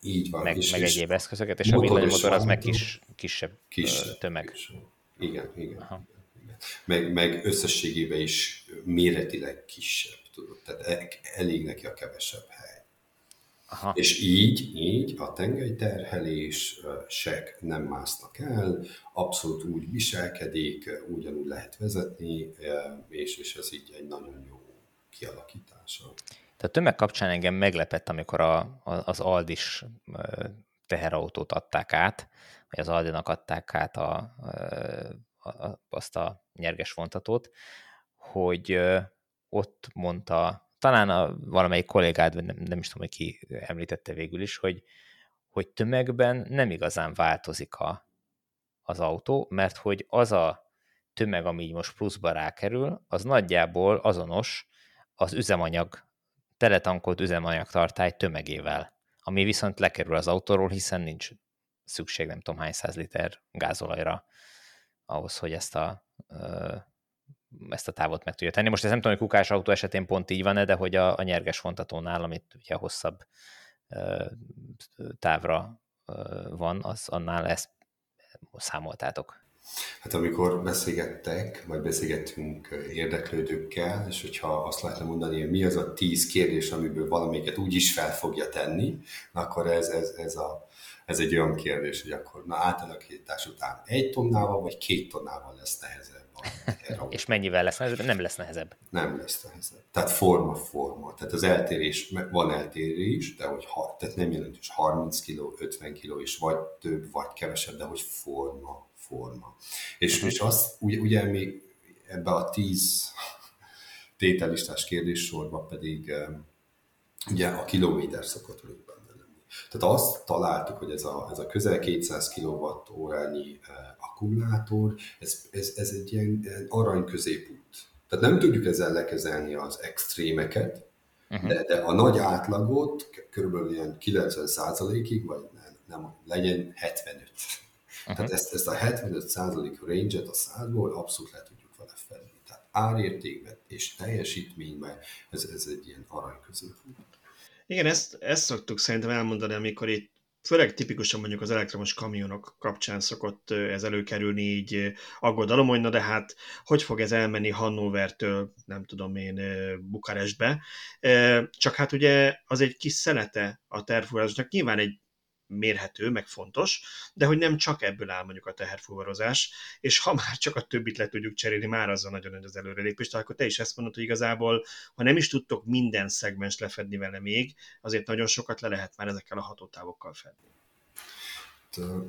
Így van. Meg, és, meg egyéb eszközöket, és a villanymotor az meg kis, kisebb, kisebb tömeg. Kisebb. Igen, igen. Aha. igen. Meg, meg összességében is méretileg kisebb, tudod. Tehát e- elég neki a kevesebb. Aha. És így, így a tengelyterhelések nem másznak el, abszolút úgy viselkedik, ugyanúgy lehet vezetni, és, és ez így egy nagyon jó kialakítása. Tehát tömeg kapcsán engem meglepett, amikor a, a, az Aldis teherautót adták át, vagy az Aldinak adták át a, a, azt a nyerges vontatót, hogy ott mondta talán a, valamelyik kollégád, nem, nem is tudom, hogy ki említette végül is, hogy, hogy tömegben nem igazán változik a, az autó, mert hogy az a tömeg, ami így most pluszba rákerül, az nagyjából azonos az üzemanyag, teletankolt üzemanyag tartály tömegével, ami viszont lekerül az autóról, hiszen nincs szükség nem tudom hány száz liter gázolajra ahhoz, hogy ezt a ezt a távot meg tudja tenni. Most ez nem tudom, hogy kukás autó esetén pont így van-e, de hogy a, a nyerges vontatónál, amit ugye hosszabb ö, távra ö, van, az annál ezt számoltátok. Hát amikor beszélgettek, vagy beszélgettünk érdeklődőkkel, és hogyha azt lehetne mondani, hogy mi az a tíz kérdés, amiből valamelyiket úgy is fel fogja tenni, akkor ez, ez, ez, a, ez egy olyan kérdés, hogy akkor na átalakítás után egy tonnával, vagy két tonnával lesz nehezebb és mennyivel lesz nehezebb? Nem lesz nehezebb. Nem lesz nehezebb. Tehát forma-forma. Tehát az eltérés, van eltérés, de hogy ha, tehát nem jelentős 30 kg, 50 kg, és vagy több, vagy kevesebb, de hogy forma, forma. És, uh-huh. és azt, ugye, ugye mi ebbe a 10 tételistás kérdéssorba pedig ugye a kilométer szokott. Tehát azt találtuk, hogy ez a, ez a közel 200 kWh akkumulátor, ez, ez, ez egy ilyen, ilyen arany középút. Tehát nem tudjuk ezzel lekezelni az extrémeket, uh-huh. de, de a nagy átlagot körülbelül ilyen 90%-ig, vagy nem, nem legyen 75. Uh-huh. Tehát ezt, ezt a 75% range-et a százból abszolút le tudjuk vele fedni. Tehát árértékben és teljesítményben ez, ez egy ilyen arany középút. Igen, ezt, ezt szoktuk szerintem elmondani, amikor itt főleg tipikusan mondjuk az elektromos kamionok kapcsán szokott ez előkerülni így aggodalom, hogy na de hát hogy fog ez elmenni Hannovertől, nem tudom én, Bukarestbe. Csak hát ugye az egy kis szenete a tervfúrásnak, nyilván egy mérhető, meg fontos, de hogy nem csak ebből áll mondjuk a teherfuvarozás, és ha már csak a többit le tudjuk cserélni, már azzal nagyon nagy az előrelépés, tehát akkor te is ezt mondod, hogy igazából, ha nem is tudtok minden szegmens lefedni vele még, azért nagyon sokat le lehet már ezekkel a hatótávokkal fedni.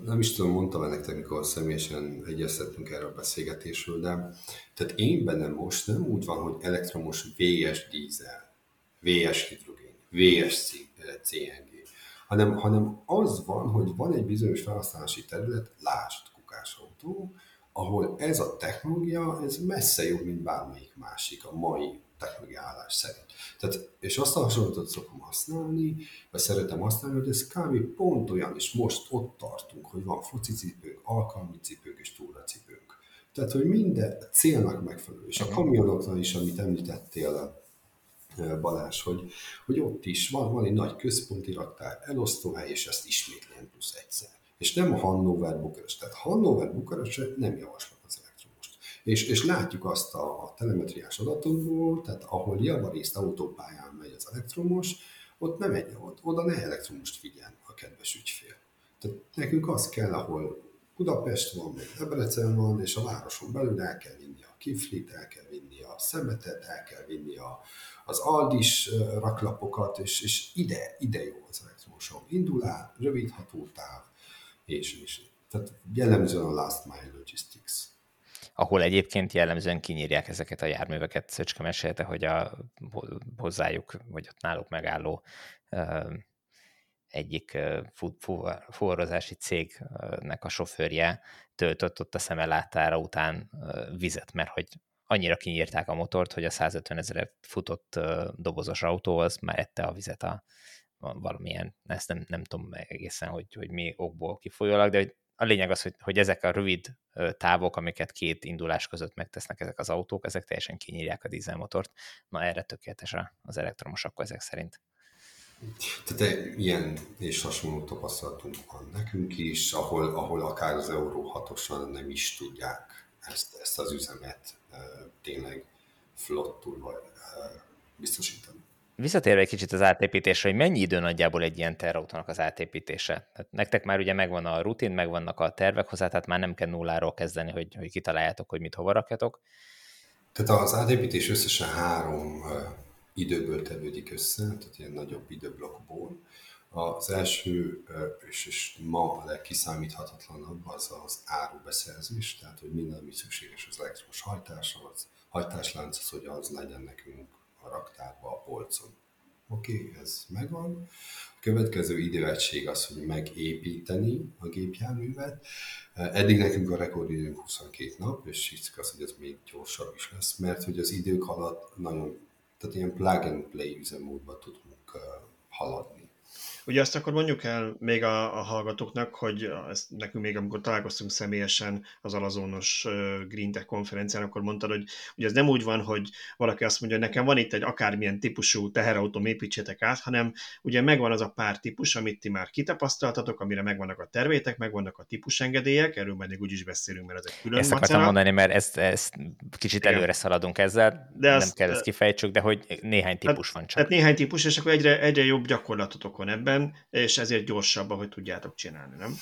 Nem is tudom, mondtam nektek, mikor személyesen egyeztettünk erről a beszélgetésről, de tehát én bennem most nem úgy van, hogy elektromos VS dízel, VS hidrogén, VS CNG, hanem, hanem az van, hogy van egy bizonyos felhasználási terület, lásd kukásautó, ahol ez a technológia, ez messze jobb, mint bármelyik másik a mai technológia állás szerint. Tehát, és azt a hasonlatot szokom használni, vagy szeretem használni, hogy ez kb. pont olyan, és most ott tartunk, hogy van focicipőnk, alkalmi cipőnk és túracipőnk. Tehát, hogy minden célnak megfelelő. És a kamionoknál is, amit említettél, Balázs, hogy, hogy ott is van, van egy nagy központi raktár, elosztóhely, és ezt ismétlen plusz egyszer. És nem a Hannover Bukarest. Tehát Hannover Bukarest nem javaslom az elektromost. És, és látjuk azt a, a telemetriás adatokból, tehát ahol javarészt autópályán megy az elektromos, ott nem egy, ott, oda ne elektromost vigyen a kedves ügyfél. Tehát nekünk az kell, ahol Budapest van, meg Debrecen van, és a városon belül el kell vinni a kiflit, el kell vinni a szemetet, el kell vinni a, az Aldis raklapokat, és, és ide, ide jó az elektromosom. Indul el, rövid hatótáv, és, és tehát jellemzően a last mile logistics. Ahol egyébként jellemzően kinyírják ezeket a járműveket. Szöcske mesélte, hogy a hozzájuk, vagy ott náluk megálló egyik fuvarozási cégnek a sofőrje töltött ott a szemelátára után vizet, mert hogy annyira kinyírták a motort, hogy a 150 ezeret futott dobozos autó az már ette a vizet a valamilyen, ezt nem, nem tudom egészen, hogy, hogy mi okból kifolyólag, de a lényeg az, hogy, hogy ezek a rövid távok, amiket két indulás között megtesznek ezek az autók, ezek teljesen kinyírják a dízelmotort. Na erre tökéletes az elektromos akkor ezek szerint. Tehát ilyen és hasonló tapasztalatunk van nekünk is, ahol, ahol akár az Euró 6 nem is tudják ezt, ezt az üzemet tényleg flottul biztosítani. Visszatérve egy kicsit az átépítésre, hogy mennyi idő nagyjából egy ilyen terrautónak az átépítése? Tehát nektek már ugye megvan a rutin, megvannak a tervek hozzá, tehát már nem kell nulláról kezdeni, hogy, hogy kitaláljátok, hogy mit hova rakjatok. Tehát az átépítés összesen három időből tevődik össze, tehát ilyen nagyobb időblokkból. Az első, és, és ma a legkiszámíthatatlanabb az az árubeszerzés, tehát hogy minden, ami szükséges az elektromos hajtás, az hajtáslánc, az, hogy az legyen nekünk a raktárba, a polcon. Oké, okay, ez megvan. A következő időegység az, hogy megépíteni a gépjárművet. Eddig nekünk a rekordidőnk 22 nap, és hiszük az, hogy ez még gyorsabb is lesz, mert hogy az idők alatt nagyon, tehát ilyen plug and play üzemmódba tudunk haladni. Ugye azt akkor mondjuk el még a, a hallgatóknak, hogy ezt nekünk még amikor találkoztunk személyesen az alazónos Green Tech konferencián, akkor mondtad, hogy ugye ez nem úgy van, hogy valaki azt mondja, hogy nekem van itt egy akármilyen típusú teherautóm, építsétek át, hanem ugye megvan az a pár típus, amit ti már kitapasztaltatok, amire megvannak a tervétek, megvannak a típusengedélyek, erről majd még úgyis beszélünk, mert ezek külön Ezt akartam mondani, mert ezt, ezt kicsit Igen. előre szaladunk ezzel, de nem azt, kell ezt kifejtsük, de hogy néhány típus hát, van csak. Tehát néhány típus, és akkor egyre, egyre jobb gyakorlatotok van ebben, ebben, és ezért gyorsabban, hogy tudjátok csinálni, nem?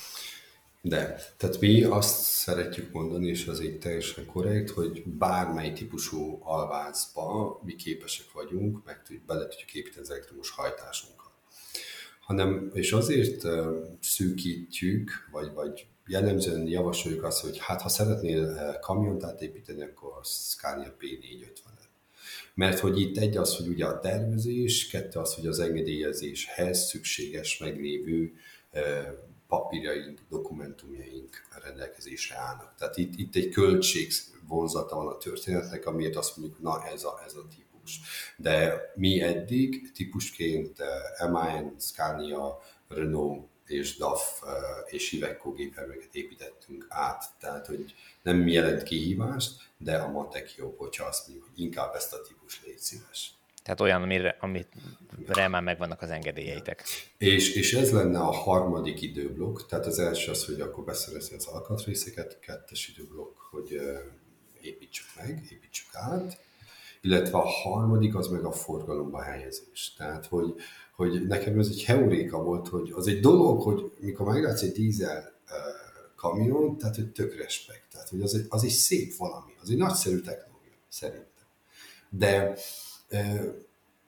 De, tehát mi azt szeretjük mondani, és az így teljesen korrekt, hogy bármely típusú alvázba mi képesek vagyunk, meg bele tudjuk építeni az elektromos hajtásunkat. Hanem, és azért szűkítjük, vagy, vagy jellemzően javasoljuk azt, hogy hát ha szeretnél kamiont átépíteni, akkor a Scania P450 mert hogy itt egy az, hogy ugye a tervezés, kettő az, hogy az engedélyezéshez szükséges meglévő papírjaink, dokumentumjaink rendelkezésre állnak. Tehát itt, itt egy költség vonzata van a történetnek, amiért azt mondjuk, na ez a, ez a típus. De mi eddig típusként MAN, Scania, Renault és DAF és Iveco gépjárműveket építettünk át. Tehát, hogy nem jelent kihívást, de a matek jobb, hogyha azt mondjuk, hogy inkább ezt a típus légy szíves. Tehát olyan, amire, amire már megvannak az engedélyeitek. És, és ez lenne a harmadik időblokk, tehát az első az, hogy akkor beszerezni az alkatrészeket, kettes időblokk, hogy építsük meg, építsük át, illetve a harmadik az meg a forgalomba helyezés. Tehát, hogy, hogy nekem ez egy heuréka volt, hogy az egy dolog, hogy mikor meglátsz egy dízel kamion, tehát hogy tök respekt. Tehát, hogy az egy, az egy szép valami, az egy nagyszerű technológia, szerintem. De e,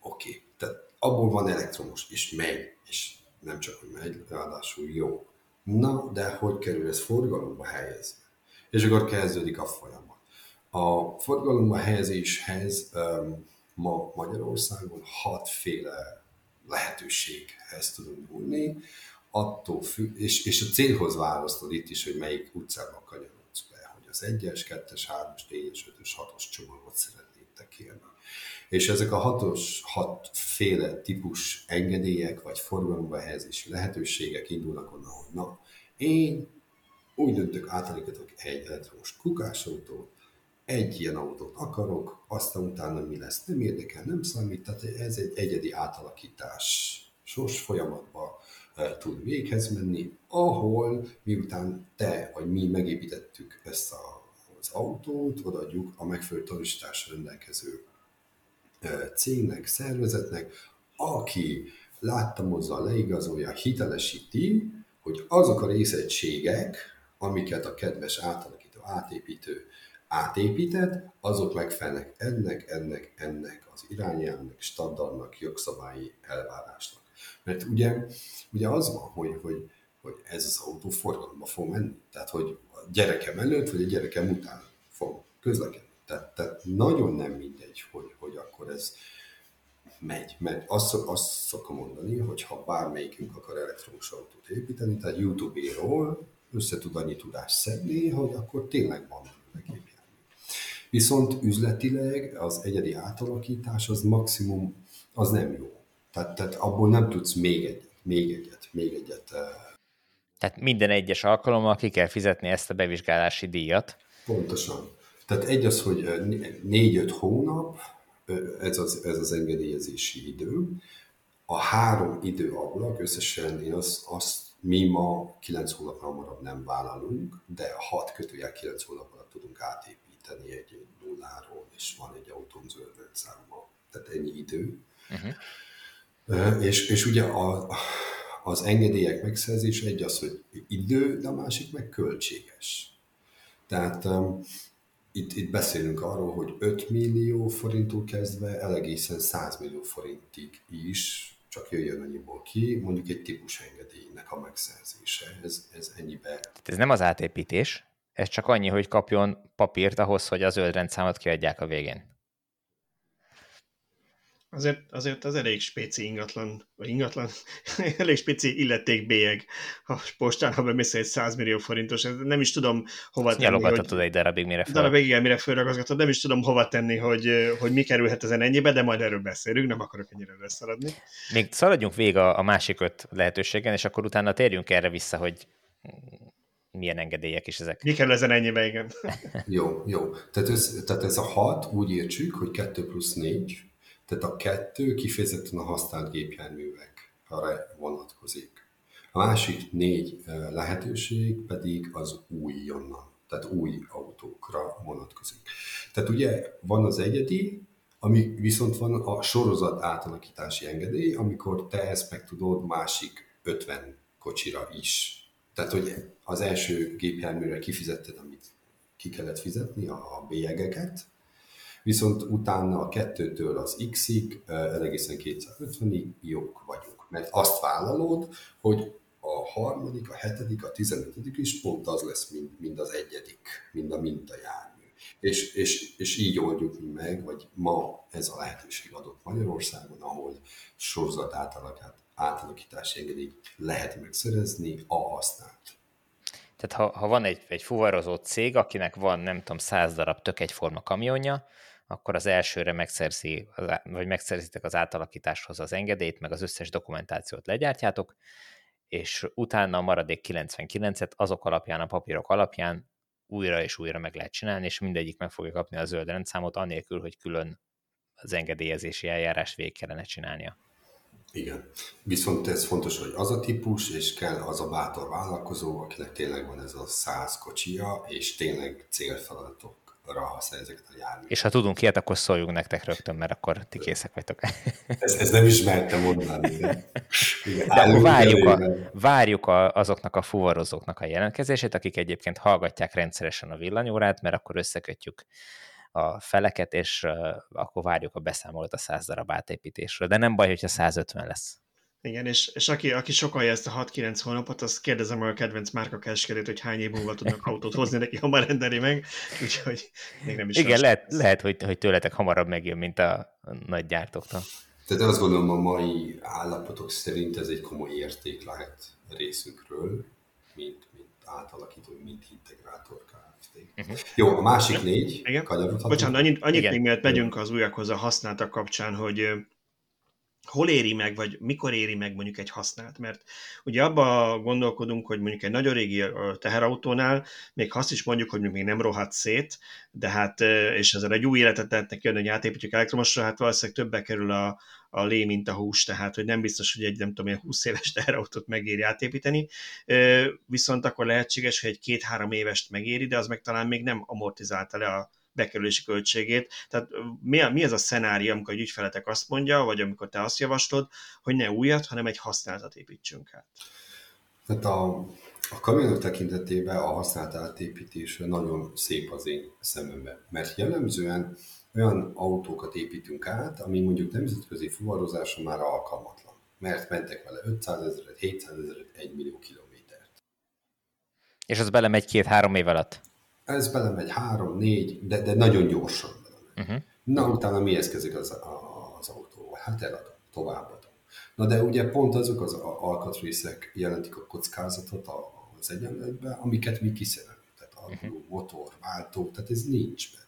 oké, okay, tehát abból van elektromos, és megy, és nem csak, hogy megy, ráadásul jó. Na, de hogy kerül ez forgalomba helyezni? És akkor kezdődik a folyamat. A forgalomba helyezéshez um, ma Magyarországon hatféle lehetőséghez tudunk nyúlni attól függ, és, és a célhoz választod itt is, hogy melyik utcába kanyarodsz be, hogy az 1-es, 2-es, 3-as, 4-es, 5-ös, 6-os csomagot szeretnétek kérni. És ezek a hatos, hatféle típus engedélyek vagy forgalomba helyezési lehetőségek indulnak onnan, hogy na, én úgy döntök, átalakítok egy elektromos kukásautót, egy ilyen autót akarok, aztán utána mi lesz, nem érdekel, nem számít, tehát ez egy egyedi átalakítás sors folyamatban tud véghez menni, ahol miután te vagy mi megépítettük ezt a, az autót, odaadjuk a megfelelő tanúsításra rendelkező cégnek, szervezetnek, aki láttamozza, leigazolja, hitelesíti, hogy azok a részegységek, amiket a kedves átalakító, átépítő átépített, azok megfelelnek ennek, ennek, ennek az irányelvnek, standardnak, jogszabályi elvárásnak. Mert ugye, ugye az van, hogy, hogy, hogy ez az autó forgalomba fog menni. Tehát, hogy a gyerekem előtt, vagy a gyerekem után fog közlekedni. Tehát, tehát nagyon nem mindegy, hogy, hogy akkor ez megy. Mert azt, azt szokom mondani, hogy ha bármelyikünk akar elektromos autót építeni, tehát YouTube-ról össze tud annyi tudást szedni, hogy akkor tényleg van gépjármű. Viszont üzletileg az egyedi átalakítás az maximum, az nem jó. Tehát, tehát abból nem tudsz még egyet, még egyet, még egyet. Tehát minden egyes alkalommal ki kell fizetni ezt a bevizsgálási díjat. Pontosan. Tehát egy az, hogy négy-öt hónap, ez az, ez az engedélyezési idő. A három időablak, összesen én azt, azt mi ma 9 hónap hamarabb nem vállalunk, de 6 kötőjel 9 hónap alatt tudunk átépíteni egy, nulláról, és van egy autóm zöld. Tehát ennyi idő. Uh-huh. És, és ugye a, az engedélyek megszerzése egy az, hogy idő, de a másik meg költséges. Tehát um, itt, itt beszélünk arról, hogy 5 millió forinttól kezdve el egészen 100 millió forintig is csak jöjjön annyiból ki, mondjuk egy típus engedélynek a megszerzése. Ez, ez ennyibe. Ez nem az átépítés, ez csak annyi, hogy kapjon papírt ahhoz, hogy az zöld rendszámot kiadják a végén. Azért, azért az elég spéci ingatlan, vagy ingatlan, elég spéci illetékbélyeg, ha postán, ha bemész egy 100 millió forintos, nem is tudom hova tenni. hogy, egy darabig, mire fel. Darabig, igen, mire fölragazgatod, nem is tudom hova tenni, hogy, hogy mi kerülhet ezen ennyibe, de majd erről beszélünk, nem akarok ennyire leszaladni. Még szaladjunk végig a, a másik öt lehetőségen, és akkor utána térjünk erre vissza, hogy milyen engedélyek is ezek. Mi kerül ezen ennyibe, igen. jó, jó. Tehát ez, tehát ez a hat, úgy értsük, hogy 2 plusz 4, tehát a kettő kifejezetten a használt gépjárművekre vonatkozik. A másik négy lehetőség pedig az újonnan, tehát új autókra vonatkozik. Tehát ugye van az egyedi, ami viszont van a sorozat átalakítási engedély, amikor te ezt meg tudod másik 50 kocsira is. Tehát, hogy az első gépjárműre kifizetted, amit ki kellett fizetni, a bélyegeket, viszont utána a kettőtől az X-ig, egészen 250-ig jók vagyunk. Mert azt vállalod, hogy a harmadik, a hetedik, a tizenötödik is pont az lesz, mint, mint az egyedik, mint a mintajármű. És, és, és így oldjuk meg, vagy ma ez a lehetőség adott Magyarországon, ahol sorozat átalakítási engedélyt lehet megszerezni a használt. Tehát ha, ha van egy, egy fuvarozó cég, akinek van nem tudom száz darab tök egyforma kamionja, akkor az elsőre megszerzi, vagy megszerzitek az átalakításhoz az engedélyt, meg az összes dokumentációt legyártjátok, és utána a maradék 99-et azok alapján, a papírok alapján újra és újra meg lehet csinálni, és mindegyik meg fogja kapni a zöld rendszámot, anélkül, hogy külön az engedélyezési eljárást végig kellene csinálnia. Igen. Viszont ez fontos, hogy az a típus, és kell az a bátor vállalkozó, akinek tényleg van ez a száz kocsia, és tényleg célfeladatok használja ezeket a járműveket. És ha tudunk ilyet, akkor szóljunk nektek rögtön, mert akkor ti készek vagytok. Ez, ez nem is mertem mondani. De, igen, de akkor várjuk, a, várjuk a, azoknak a fuvarozóknak a jelentkezését, akik egyébként hallgatják rendszeresen a villanyórát, mert akkor összekötjük a feleket, és uh, akkor várjuk a beszámolót a 100 darab átépítésről. De nem baj, hogyha 150 lesz. Igen, és, és aki, aki sokalja ezt a 6-9 hónapot, azt kérdezem a kedvenc márka kereskedőt, hogy hány év múlva tudnak autót hozni neki, hamar rendelni meg, úgyhogy még nem is Igen, lehet, lehet hogy, hogy tőletek hamarabb megjön, mint a nagy gyártóktól. Tehát azt gondolom, a mai állapotok szerint ez egy komoly érték lehet részünkről, mint, mint átalakító, mint integrátorkát. Uh-huh. Jó, a másik négy, Igen. Bocsánat, annyit, annyit még miatt megyünk az újakhoz a használtak kapcsán, hogy hol éri meg, vagy mikor éri meg mondjuk egy használt, mert ugye abba gondolkodunk, hogy mondjuk egy nagyon régi teherautónál, még azt is mondjuk, hogy még nem rohadt szét, de hát, és ezzel egy új életet tehetnek jönni, hogy átépítjük elektromosra, hát valószínűleg többe kerül a, a lé, mint a hús, tehát hogy nem biztos, hogy egy nem tudom, 20 éves teherautót megéri átépíteni, viszont akkor lehetséges, hogy egy két-három évest megéri, de az meg talán még nem amortizálta le a bekerülési költségét. Tehát mi, a, mi ez a szenárium, amikor egy ügyfeletek azt mondja, vagy amikor te azt javaslod, hogy ne újat, hanem egy használtat építsünk át? Tehát a, a kamionok tekintetében a használt átépítés nagyon szép az én szememben, mert jellemzően olyan autókat építünk át, ami mondjuk nemzetközi fuvarozásra már alkalmatlan, mert mentek vele 500 ezeret, 700 ezeret, 1 millió kilométert. És az belemegy két-három év alatt? Ez belemegy három, négy, de, de nagyon gyorsan belemegy. Uh-huh. Na, utána mi kezdik az, az autó? Hát eladom, továbbadom. Na de ugye pont azok az alkatrészek jelentik a kockázatot az egyenletben, amiket mi kiszerelünk. Tehát autó, uh-huh. motor, váltó, tehát ez nincs benne.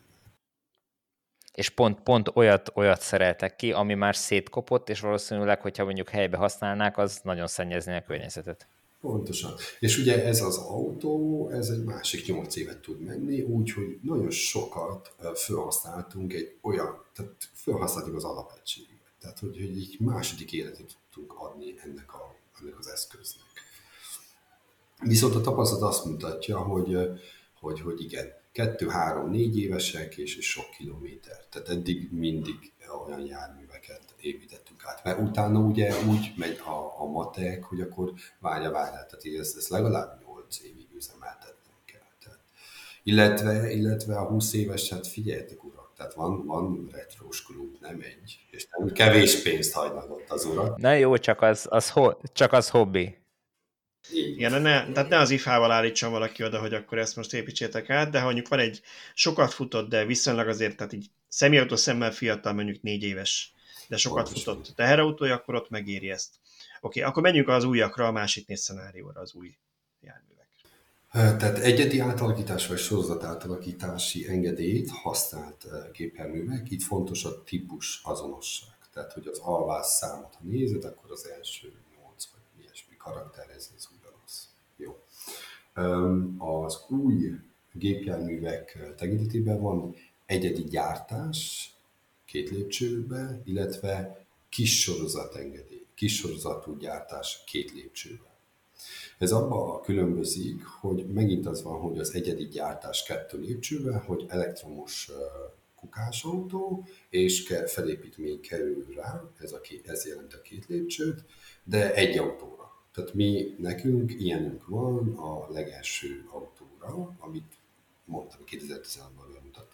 És pont, pont olyat, olyat szereltek ki, ami már szétkopott, és valószínűleg, hogyha mondjuk helybe használnák, az nagyon szennyezni a környezetet. Pontosan. És ugye ez az autó, ez egy másik nyolc évet tud menni, úgyhogy nagyon sokat felhasználtunk egy olyan, tehát felhasználtuk az alapegységet. Tehát, hogy, hogy így második életet tudtunk adni ennek, a, ennek az eszköznek. Viszont a tapasztalat azt mutatja, hogy, hogy, hogy igen, kettő, három, négy évesek és, sok kilométer. Tehát eddig mindig olyan járműveket építettük át. Mert utána ugye úgy megy a, a matek, hogy akkor várja, várja, tehát ezt, ezt legalább 8 évig üzemeltetnem kell. Tehát, illetve, illetve a 20 éves, hát figyeljetek urak, tehát van, van retrós klub, nem egy, és nem kevés pénzt hagynak ott az urak. Na jó, csak az, az, ho, csak az hobbi. Igen, de ne, tehát ne az ifával állítson valaki oda, hogy akkor ezt most építsétek át, de ha mondjuk van egy sokat futott, de viszonylag azért, tehát így személyautó szemmel fiatal, mondjuk négy éves, de sokat futott teherautója, akkor ott megéri ezt. Oké, okay, akkor menjünk az újakra, a másik négy szenárióra, az új járművek. Tehát egyedi átalakítás vagy sorozat átalakítási engedélyt használt gépjárművek, itt fontos a típus azonosság. Tehát, hogy az alvász számot, ha nézed, akkor az első nyolc vagy ilyesmi karakterez, ez ugyanaz. Jó. Az új gépjárművek tekintetében van egyedi gyártás két lépcsőbe, illetve kis sorozatengedély, kis sorozatú gyártás két lépcsőbe. Ez abban különbözik, hogy megint az van, hogy az egyedi gyártás kettő lépcsőbe, hogy elektromos kukásautó, és felépítmény kerül rá, ez, a, ez jelent a két lépcsőt, de egy autóra. Tehát mi, nekünk ilyenünk van a legelső autóra, amit mondtam, 2016-ban bemutattunk a főkefén.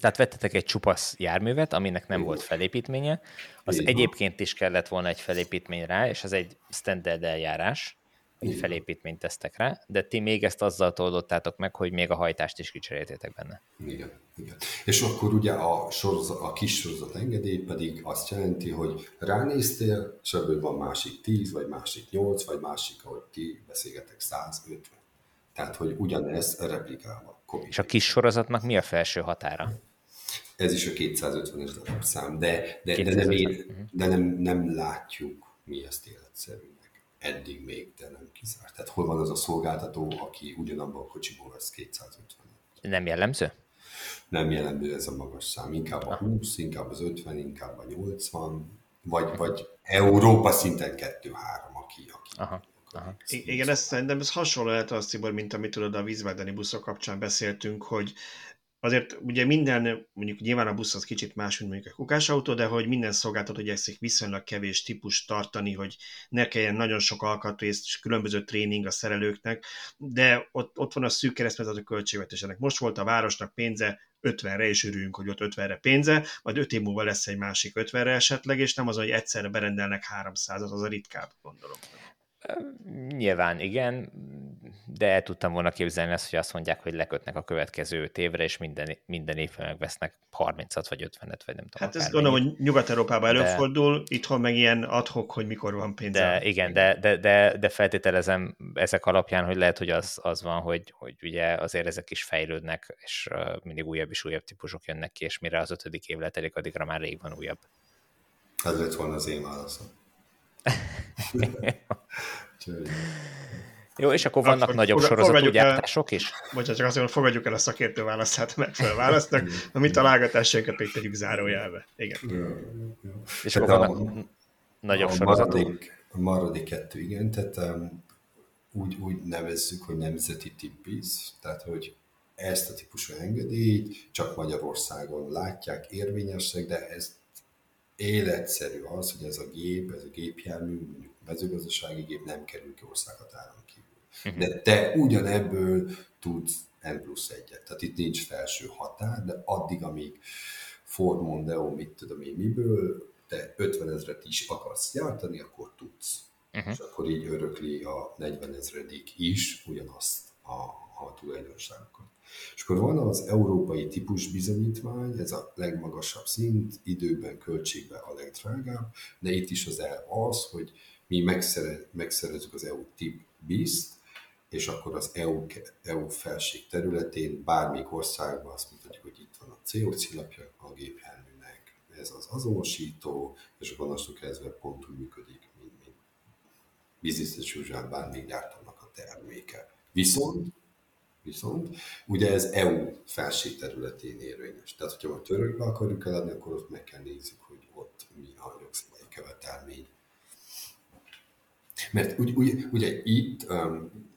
Tehát vettetek egy csupasz járművet, aminek nem volt felépítménye, az egyébként is kellett volna egy felépítmény rá, és az egy standard eljárás, egy felépítményt tesztek rá, de ti még ezt azzal toldottátok meg, hogy még a hajtást is kicseréltétek benne. Igen, igen. És akkor ugye a, sorozat, a kis sorozat engedély pedig azt jelenti, hogy ránéztél, és ebből van másik 10, vagy másik 8, vagy másik, ahogy ti beszélgetek, 150. Tehát, hogy ugyanez replikálva. És a kis sorozatnak mi a felső határa? Ez is a 250-es darabszám, de, de, de, nem, ér, mhm. de nem, nem látjuk mi ezt életszerűnek. Eddig még, de nem kizárt. Tehát hol van az a szolgáltató, aki ugyanabban a kocsiból vesz 250 Nem jellemző? Nem jellemző ez a magas szám. Inkább a 20, inkább az 50, inkább a 80, vagy, vagy Európa szinten 2-3, aki, aki Aha. Aha. Igen, ez szerintem ez hasonló lehet az, Cibor, mint amit tudod a vízvágdani buszok kapcsán beszéltünk, hogy azért ugye minden, mondjuk nyilván a busz az kicsit más, mint mondjuk a kukásautó, de hogy minden szolgáltató igyekszik viszonylag kevés típus tartani, hogy ne kelljen nagyon sok alkatrészt és különböző tréning a szerelőknek, de ott, ott van a szűk keresztmetszet a költségvetésének. Most volt a városnak pénze 50-re, és örüljünk, hogy ott 50-re pénze, majd 5 év múlva lesz egy másik 50-re esetleg, és nem az, hogy egyszerre berendelnek 300-at, az a ritkább, gondolom Nyilván igen, de el tudtam volna képzelni azt, hogy azt mondják, hogy lekötnek a következő évre, és minden, minden évben megvesznek 30-at, vagy 50-et, vagy nem tudom. Hát ezt gondolom, hogy Nyugat-Európában de... előfordul, itthon meg ilyen adhok, hogy mikor van pénz. De igen, de, de, de, de feltételezem ezek alapján, hogy lehet, hogy az, az van, hogy, hogy ugye azért ezek is fejlődnek, és mindig újabb és újabb típusok jönnek ki, és mire az ötödik év letelik, addigra már rég van újabb. Ez lett volna az én válaszom. Jó, és akkor vannak akkor nagyobb sorozatú gyártások is? Bocsánat, csak azt mondom, fogadjuk el a szakértő választát megfelelő választnak, a mi találgatásainkat pedig tegyük zárójelbe. Igen. És akkor vannak a, nagyobb a sorozatú? Maradék, a maradék kettő, igen, tehát um, úgy, úgy nevezzük, hogy nemzeti tippiz, tehát hogy ezt a típusú engedélyt csak Magyarországon látják, érvényesek, de ez életszerű az, hogy ez a gép, ez a gépjármű, mondjuk mezőgazdasági gép nem kerül ki országhatáron kívül. Mhm. De te ugyanebből tudsz N plusz egyet. Tehát itt nincs felső határ, de addig, amíg Ford Mondeo, mit tudom én miből, te 50 ezret is akarsz gyártani, akkor tudsz. Uh-huh. És akkor így örökli a 40 ezredik is ugyanazt a, a tulajdonságokat. És akkor van az európai típus bizonyítvány, ez a legmagasabb szint, időben, költségben a legdrágább, de itt is az el az, hogy mi megszerez, megszerezzük az EU tip BIST, és akkor az EU, EU felség területén bármelyik országban azt mondhatjuk, hogy itt van a COC lapja a gépjárműnek, ez az azonosító, és akkor onnantól kezdve pont úgy működik, mint, mint business as usual bármelyik gyártónak a terméke. Viszont Viszont ugye ez EU felség területén érvényes. Tehát, hogyha a törökbe akarjuk eladni, akkor ott meg kell nézzük, hogy ott mi a jogszabályi követelmény. Mert ugye, ugye, ugye itt,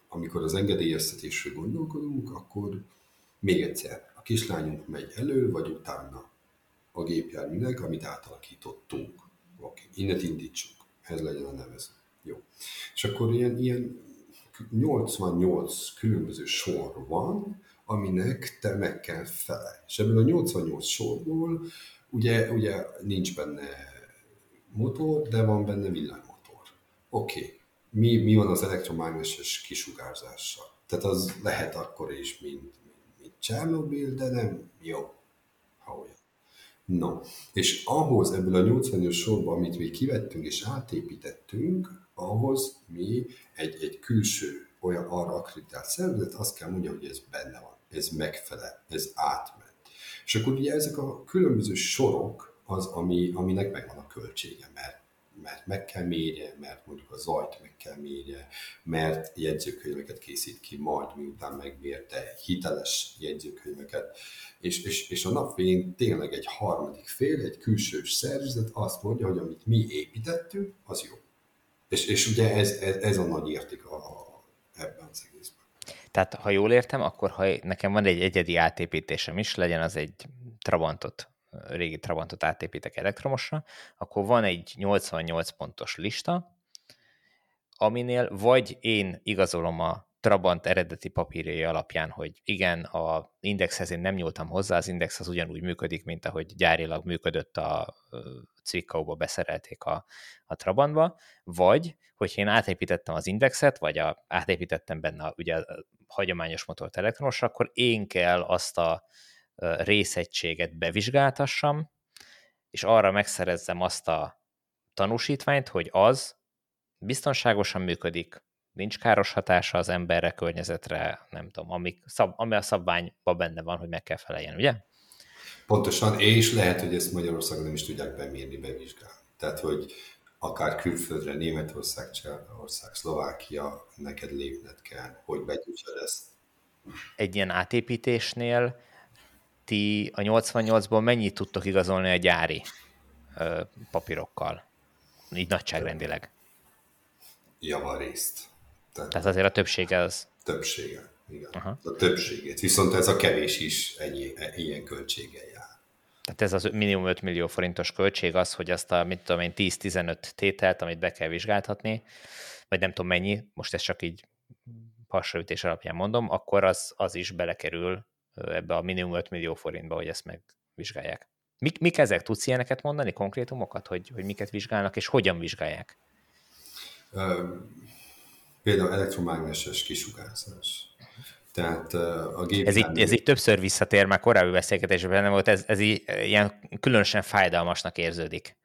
amikor az engedélyeztetésről gondolkodunk, akkor még egyszer, a kislányunk megy elő, vagy utána a gépjárműnek, amit átalakítottunk. Oké, innen indítsuk, ez legyen a nevező. Jó. És akkor ilyen, ilyen 88 különböző sor van, aminek te meg kell felelni. És ebből a 88 sorból ugye, ugye nincs benne motor, de van benne villanymotor. Oké, okay. mi, mi van az elektromágneses kisugárzással? Tehát az lehet akkor is, mint, mint, mint Csernobil, de nem jó, ha olyan. No, és ahhoz ebből a 88 sorban, amit mi kivettünk és átépítettünk, ahhoz mi egy, egy külső olyan arra akreditált szervezet azt kell mondja, hogy ez benne van, ez megfelel, ez átment. És akkor ugye ezek a különböző sorok az, ami, aminek megvan a költsége, mert mert meg kell mérje, mert mondjuk a zajt meg kell mérje, mert jegyzőkönyveket készít ki majd, miután megmérte hiteles jegyzőkönyveket, és, és, és a nap végén tényleg egy harmadik fél, egy külsős szervezet azt mondja, hogy amit mi építettünk, az jó. És, és ugye ez, ez, ez a nagy érték a, a, ebben az egészben. Tehát, ha jól értem, akkor ha nekem van egy egyedi átépítésem is, legyen az egy Trabantot, régi Trabantot átépítek elektromosra, akkor van egy 88 pontos lista, aminél vagy én igazolom a Trabant eredeti papírjai alapján, hogy igen, a indexhez én nem nyúltam hozzá, az index az ugyanúgy működik, mint ahogy gyárilag működött a Cvikkauba beszerelték a, a Trabantba, vagy, hogy én átépítettem az indexet, vagy a, átépítettem benne a, ugye a hagyományos motort elektronosra, akkor én kell azt a részegységet bevizsgáltassam, és arra megszerezzem azt a tanúsítványt, hogy az biztonságosan működik, nincs káros hatása az emberre, környezetre, nem tudom, ami, szab, ami a szabványban benne van, hogy meg kell feleljen, ugye? Pontosan, és lehet, hogy ezt Magyarországon nem is tudják bemérni, bevizsgálni. Tehát, hogy akár külföldre, Németország, Csehország, Szlovákia, neked lépned kell, hogy begyújtsad ezt. Egy ilyen átépítésnél ti a 88-ból mennyit tudtok igazolni a gyári ö, papírokkal? Így nagyságrendileg. Javarészt. Tehát, Tehát azért a többsége az... Többsége, igen. Aha. A többségét. Viszont ez a kevés is ennyi, ilyen költséggel jár. Tehát ez az minimum 5 millió forintos költség az, hogy azt a, mit tudom én, 10-15 tételt, amit be kell vizsgáltatni, vagy nem tudom mennyi, most ezt csak így hasraütés alapján mondom, akkor az, az is belekerül ebbe a minimum 5 millió forintba, hogy ezt megvizsgálják. Mik, mik ezek? Tudsz ilyeneket mondani, konkrétumokat, hogy, hogy miket vizsgálnak, és hogyan vizsgálják? Például elektromágneses kisugárzás. Tehát a gép ez, így, ez így többször visszatér, már korábbi beszélgetésben nem volt, ez, ez így, ilyen különösen fájdalmasnak érződik.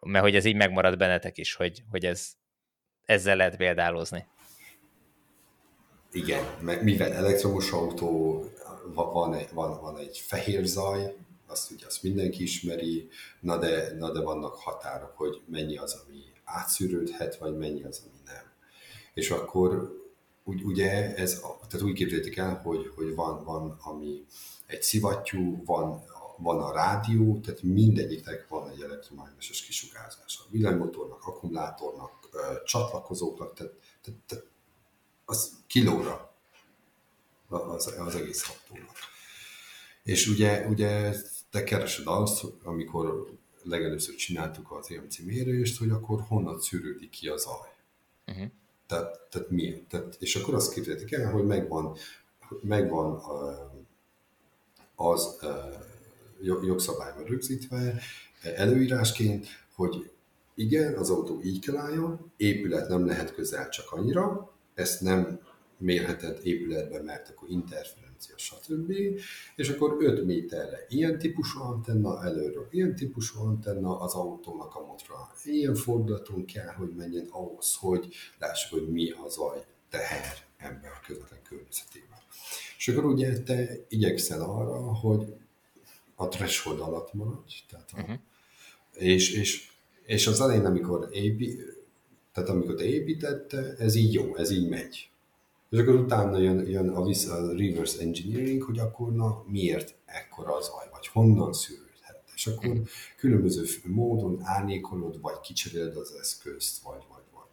Mert hogy ez így megmarad bennetek is, hogy, hogy ez, ezzel lehet példálozni. Igen, mert mivel elektromos autó, van egy, van, van egy fehér zaj, azt ugye azt mindenki ismeri, na de, na de vannak határok, hogy mennyi az, ami átszűrődhet, vagy mennyi az, ami nem. És akkor úgy, ugye ez, tehát úgy képzeljétek el, hogy, hogy van, van, ami egy szivattyú, van, van a rádió, tehát mindegyiknek van egy elektromágneses kisugárzása. A villanymotornak, akkumulátornak, csatlakozóknak, tehát, tehát, tehát az kilóra az, az egész autónak. És ugye, ugye te keresed azt, amikor legelőször csináltuk az EMC mérést, hogy akkor honnan szűrődik ki a zaj. Uh-huh. Tehát, tehát miért? Tehát, és akkor azt képzeljétek el, hogy megvan, megvan az jogszabályban rögzítve előírásként, hogy igen, az autó így kell álljon, épület nem lehet közel csak annyira, ezt nem mérheted épületben, mert akkor interferencia, stb. És akkor 5 méterre ilyen típusú antenna előről, ilyen típusú antenna az autónak a motora. Ilyen fordulaton kell, hogy menjen ahhoz, hogy lássuk, hogy mi az a teher ember a közvetlen környezetében. És akkor ugye te igyekszel arra, hogy a threshold alatt maradj, tehát a, uh-huh. és, és, és az elején, amikor épi, tehát amikor te építette, ez így jó, ez így megy. És akkor utána jön, jön a, vissza, a reverse engineering, hogy akkor na miért ekkora az zaj, vagy honnan szűrődhet. És akkor mm. különböző módon árnyékolod, vagy kicseréled az eszközt, vagy, vagy, vagy.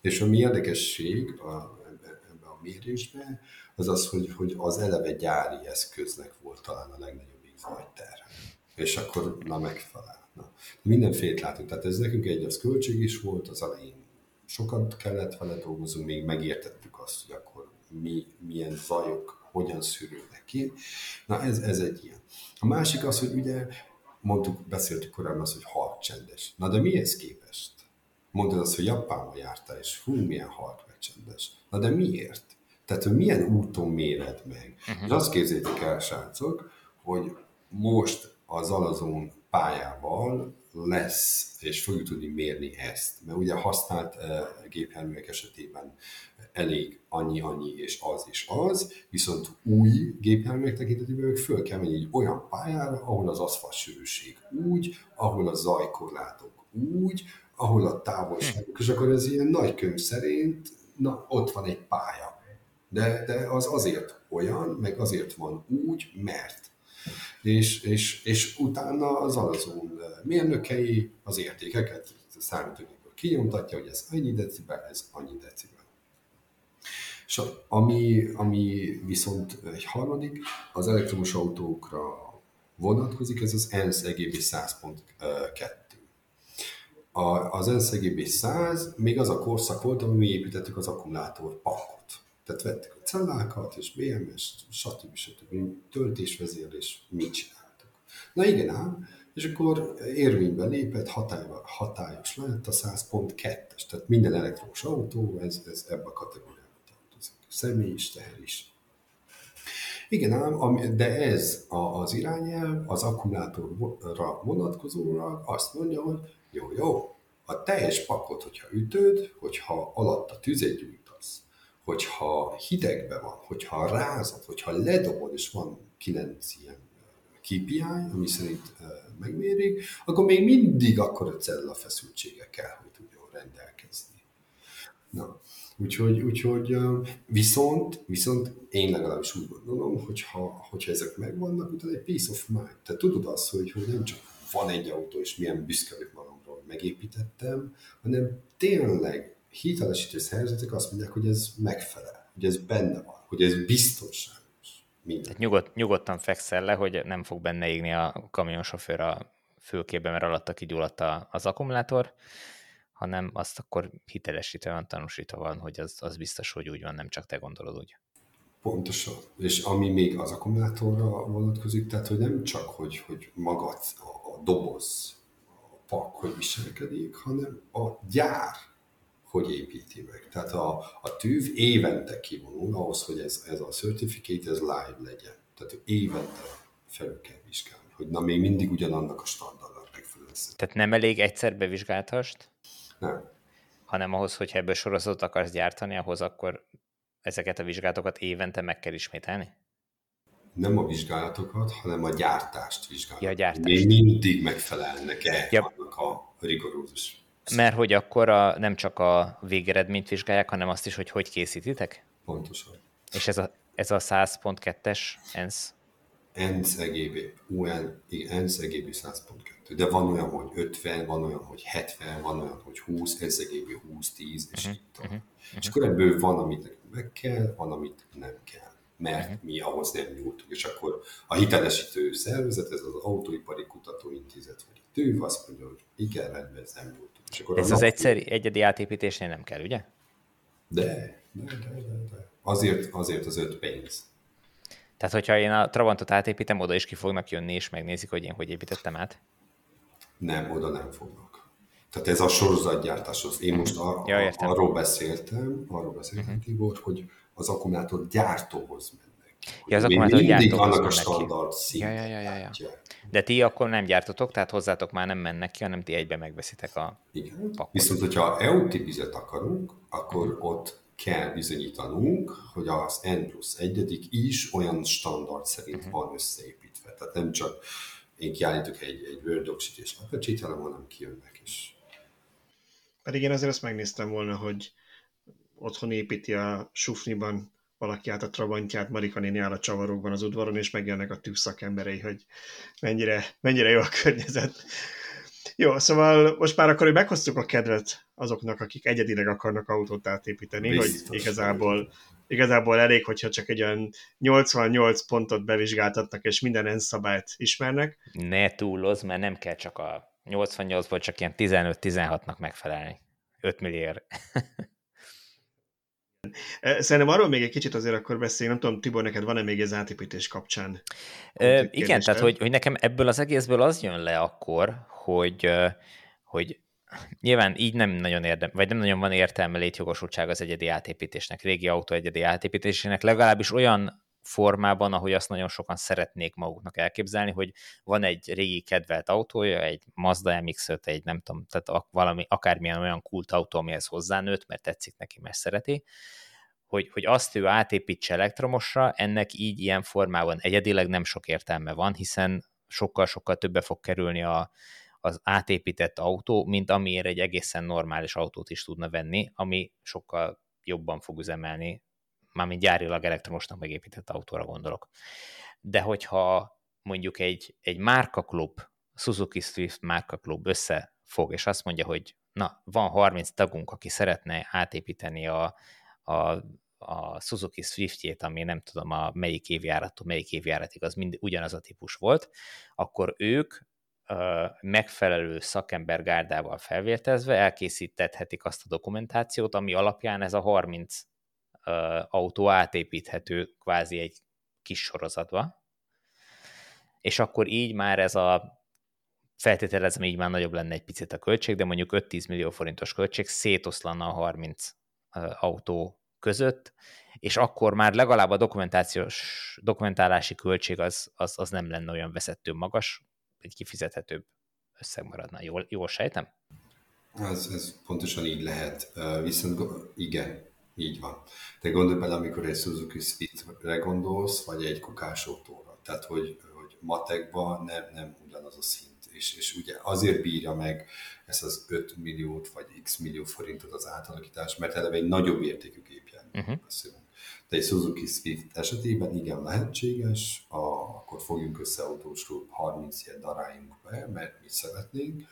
És ami érdekesség a, ebbe, a mérésben, az az, hogy, hogy az eleve gyári eszköznek volt talán a legnagyobb zajterhe. És akkor na megfelel. Na. Mindenféle látunk. Tehát ez nekünk egy az költség is volt, az elején sokat kellett vele dolgozni, még megértettük azt, hogy akkor mi, milyen zajok hogyan szűrődnek ki. Na ez, ez egy ilyen. A másik az, hogy ugye mondtuk, beszéltük korábban azt, hogy halk csendes. Na de mihez képest? Mondtad azt, hogy Japánba jártál, és hú, milyen halk meg csendes. Na de miért? Tehát, hogy milyen úton méred meg? Uh-huh. És azt képzétek el, srácok, hogy most az alazón pályával lesz, és fogjuk tudni mérni ezt. Mert ugye használt uh, gépjárművek esetében elég annyi, annyi, és az, és az, viszont új gépjárművek tekintetében föl kell menni egy olyan pályára, ahol az aszfaltsűrűség úgy, ahol a zajkorlátok úgy, ahol a távolságok, és akkor ez ilyen nagy könyv szerint, na, ott van egy pálya. De, de az azért olyan, meg azért van úgy, mert és, és, és utána az alazón mérnökei az értékeket számítógépből kinyomtatja, hogy ez ennyi decibel, ez annyi decibel. És ami, ami viszont egy harmadik, az elektromos autókra vonatkozik, ez az ENSZ EGB 100.2. Az ENSZ EGB 100 még az a korszak volt, amikor mi építettük az akkumulátor pakot. Tehát vettük a cellákat, és BMS, stb. stb. töltésvezérlés, mit csináltuk. Na igen ám, és akkor érvénybe lépett, hatályos lett a 100.2-es, tehát minden elektromos autó, ez, ez ebbe a kategóriába tartozik. Személy is, teher is. Igen ám, de ez az irányelv az akkumulátorra vonatkozólag azt mondja, hogy jó, jó, a teljes pakot, hogyha ütöd, hogyha alatt a tüzet gyújtasz, hogyha hidegbe van, hogyha rázad, hogyha ledobod, és van kilenc ilyen KPI, ami szerint megmérik, akkor még mindig akkor a cella feszültsége kell, hogy tudjon rendelkezni. Na, úgyhogy, úgyhogy viszont, viszont én legalábbis úgy gondolom, hogyha, hogyha ezek megvannak, utána egy peace of mind. Te tudod azt, hogy, hogy nem csak van egy autó, és milyen büszke vagyok magamról, hogy megépítettem, hanem tényleg hitelesítő szervezetek azt mondják, hogy ez megfelel, hogy ez benne van, hogy ez biztonságos. Tehát nyugod, nyugodtan fekszel le, hogy nem fog benne égni a kamionsofőr a fülkében, mert alatta kigyulladt az akkumulátor, hanem azt akkor hitelesítve van, tanúsítva van, hogy az, az biztos, hogy úgy van, nem csak te gondolod úgy. Pontosan. És ami még az akkumulátorra vonatkozik, tehát hogy nem csak, hogy, hogy maga a doboz, a pak, hogy viselkedik, hanem a gyár hogy építi meg. Tehát a, a tűv évente kivonul ahhoz, hogy ez, ez a certificate, ez live legyen. Tehát évente felül kell vizsgálni, hogy na még mindig ugyanannak a standardnak megfelelően. Tehát nem elég egyszer bevizsgáltast? Nem. Hanem ahhoz, hogy ebből sorozatot akarsz gyártani, ahhoz akkor ezeket a vizsgálatokat évente meg kell ismételni? Nem a vizsgálatokat, hanem a gyártást vizsgálni. Ja, gyártást. Még mindig megfelelnek-e ja. annak a rigorózus mert hogy akkor a, nem csak a végeredményt vizsgálják, hanem azt is, hogy hogy készítitek? Pontosan. És ez a, ez a 100.2-es ENSZ? ENSZ EGB, UN, ENSZ EGB 100.2. De van olyan, hogy 50, van olyan, hogy 70, van olyan, hogy 20, ENSZ EGB 20, 10, és uh-huh, így uh-huh. És akkor ebből van, amit meg kell, van, amit nem kell mert uh-huh. mi ahhoz nem nyújtunk. És akkor a hitelesítő szervezet, ez az Autóipari Kutatóintézet, vagy a TÜV azt mondja, hogy igen, rendben, ez nem nyújtunk. Ez az egyszeri, egyedi átépítésnél nem kell, ugye? De, de, de, de, de. Azért, azért az öt pénz. Tehát, hogyha én a Trabantot átépítem, oda is ki fognak jönni, és megnézik, hogy én hogy építettem át? Nem, oda nem fognak. Tehát ez a sorozatgyártáshoz. Én most a, ja, értem. arról beszéltem, arról beszéltem, uh-huh. Tibor, hogy az akkumulátor gyártóhoz mennek. Ja, az akkumulátor gyártóhoz annak a standard ja, ja, ja, ja, ja. De ti akkor nem gyártotok, tehát hozzátok már nem mennek ki, hanem ti egybe megveszitek a Igen. Pakot. Viszont, hogyha EU tipizet akarunk, akkor ott kell bizonyítanunk, hogy az N plusz egyedik is olyan standard szerint uh-huh. van összeépítve. Tehát nem csak én kiállítok egy, egy Word docs és Apache-t, hanem hanem kijönnek is. Pedig én azért azt megnéztem volna, hogy otthon építi a sufniban valaki át a Trabantját, Marika néni áll a csavarokban az udvaron, és megjelennek a szakemberei, hogy mennyire, mennyire jó a környezet. Jó, szóval most már akkor, hogy meghoztuk a kedvet azoknak, akik egyedileg akarnak autót átépíteni, Biztos, hogy igazából, igazából elég, hogyha csak egy olyan 88 pontot bevizsgáltatnak, és minden ENSZ szabályt ismernek. Ne túloz, mert nem kell csak a 88-ból csak ilyen 15-16-nak megfelelni. 5 milliárd. Szerintem arról még egy kicsit azért akkor beszéljünk, nem tudom, Tibor, neked van-e még ez átépítés kapcsán? E, igen, tehát hogy, hogy nekem ebből az egészből az jön le akkor, hogy, hogy nyilván így nem nagyon érdem, vagy nem nagyon van értelme létjogosultság az egyedi átépítésnek, régi autó egyedi átépítésének, legalábbis olyan formában, ahogy azt nagyon sokan szeretnék maguknak elképzelni, hogy van egy régi kedvelt autója, egy Mazda MX-5, egy nem tudom, tehát valami, akármilyen olyan kult autó, amihez hozzánőtt, mert tetszik neki, mert szereti, hogy, hogy azt ő átépítse elektromosra, ennek így ilyen formában egyedileg nem sok értelme van, hiszen sokkal-sokkal többe fog kerülni a, az átépített autó, mint amiért egy egészen normális autót is tudna venni, ami sokkal jobban fog üzemelni mármint gyárilag elektromosnak megépített autóra gondolok. De hogyha mondjuk egy, egy márkaklub, Suzuki Swift márkaklub összefog, és azt mondja, hogy na, van 30 tagunk, aki szeretne átépíteni a, a, a Suzuki Swiftjét, ami nem tudom a melyik évjárattól melyik évjáratig, az mind ugyanaz a típus volt, akkor ők megfelelő szakembergárdával felvértezve elkészítethetik azt a dokumentációt, ami alapján ez a 30 autó átépíthető kvázi egy kis sorozatba, és akkor így már ez a feltételezem, így már nagyobb lenne egy picit a költség, de mondjuk 5-10 millió forintos költség szétoszlana a 30 autó között, és akkor már legalább a dokumentációs, dokumentálási költség az, az, az nem lenne olyan veszettő magas, egy kifizethetőbb összeg maradna. Jól, jól sejtem? Ez, ez pontosan így lehet. Viszont igen, így van. De gondolj bele, amikor egy Suzuki Swift-re gondolsz, vagy egy autóra. Tehát, hogy, hogy matekban nem, nem ugyanaz a szint. És, és ugye azért bírja meg ezt az 5 milliót, vagy x millió forintot az átalakítás, mert eleve egy nagyobb értékű gépjármű uh-huh. Beszélünk. De egy Suzuki Swift esetében igen lehetséges, a, akkor fogjunk össze autósról 30 ilyet daráljunk be, mert mi szeretnénk.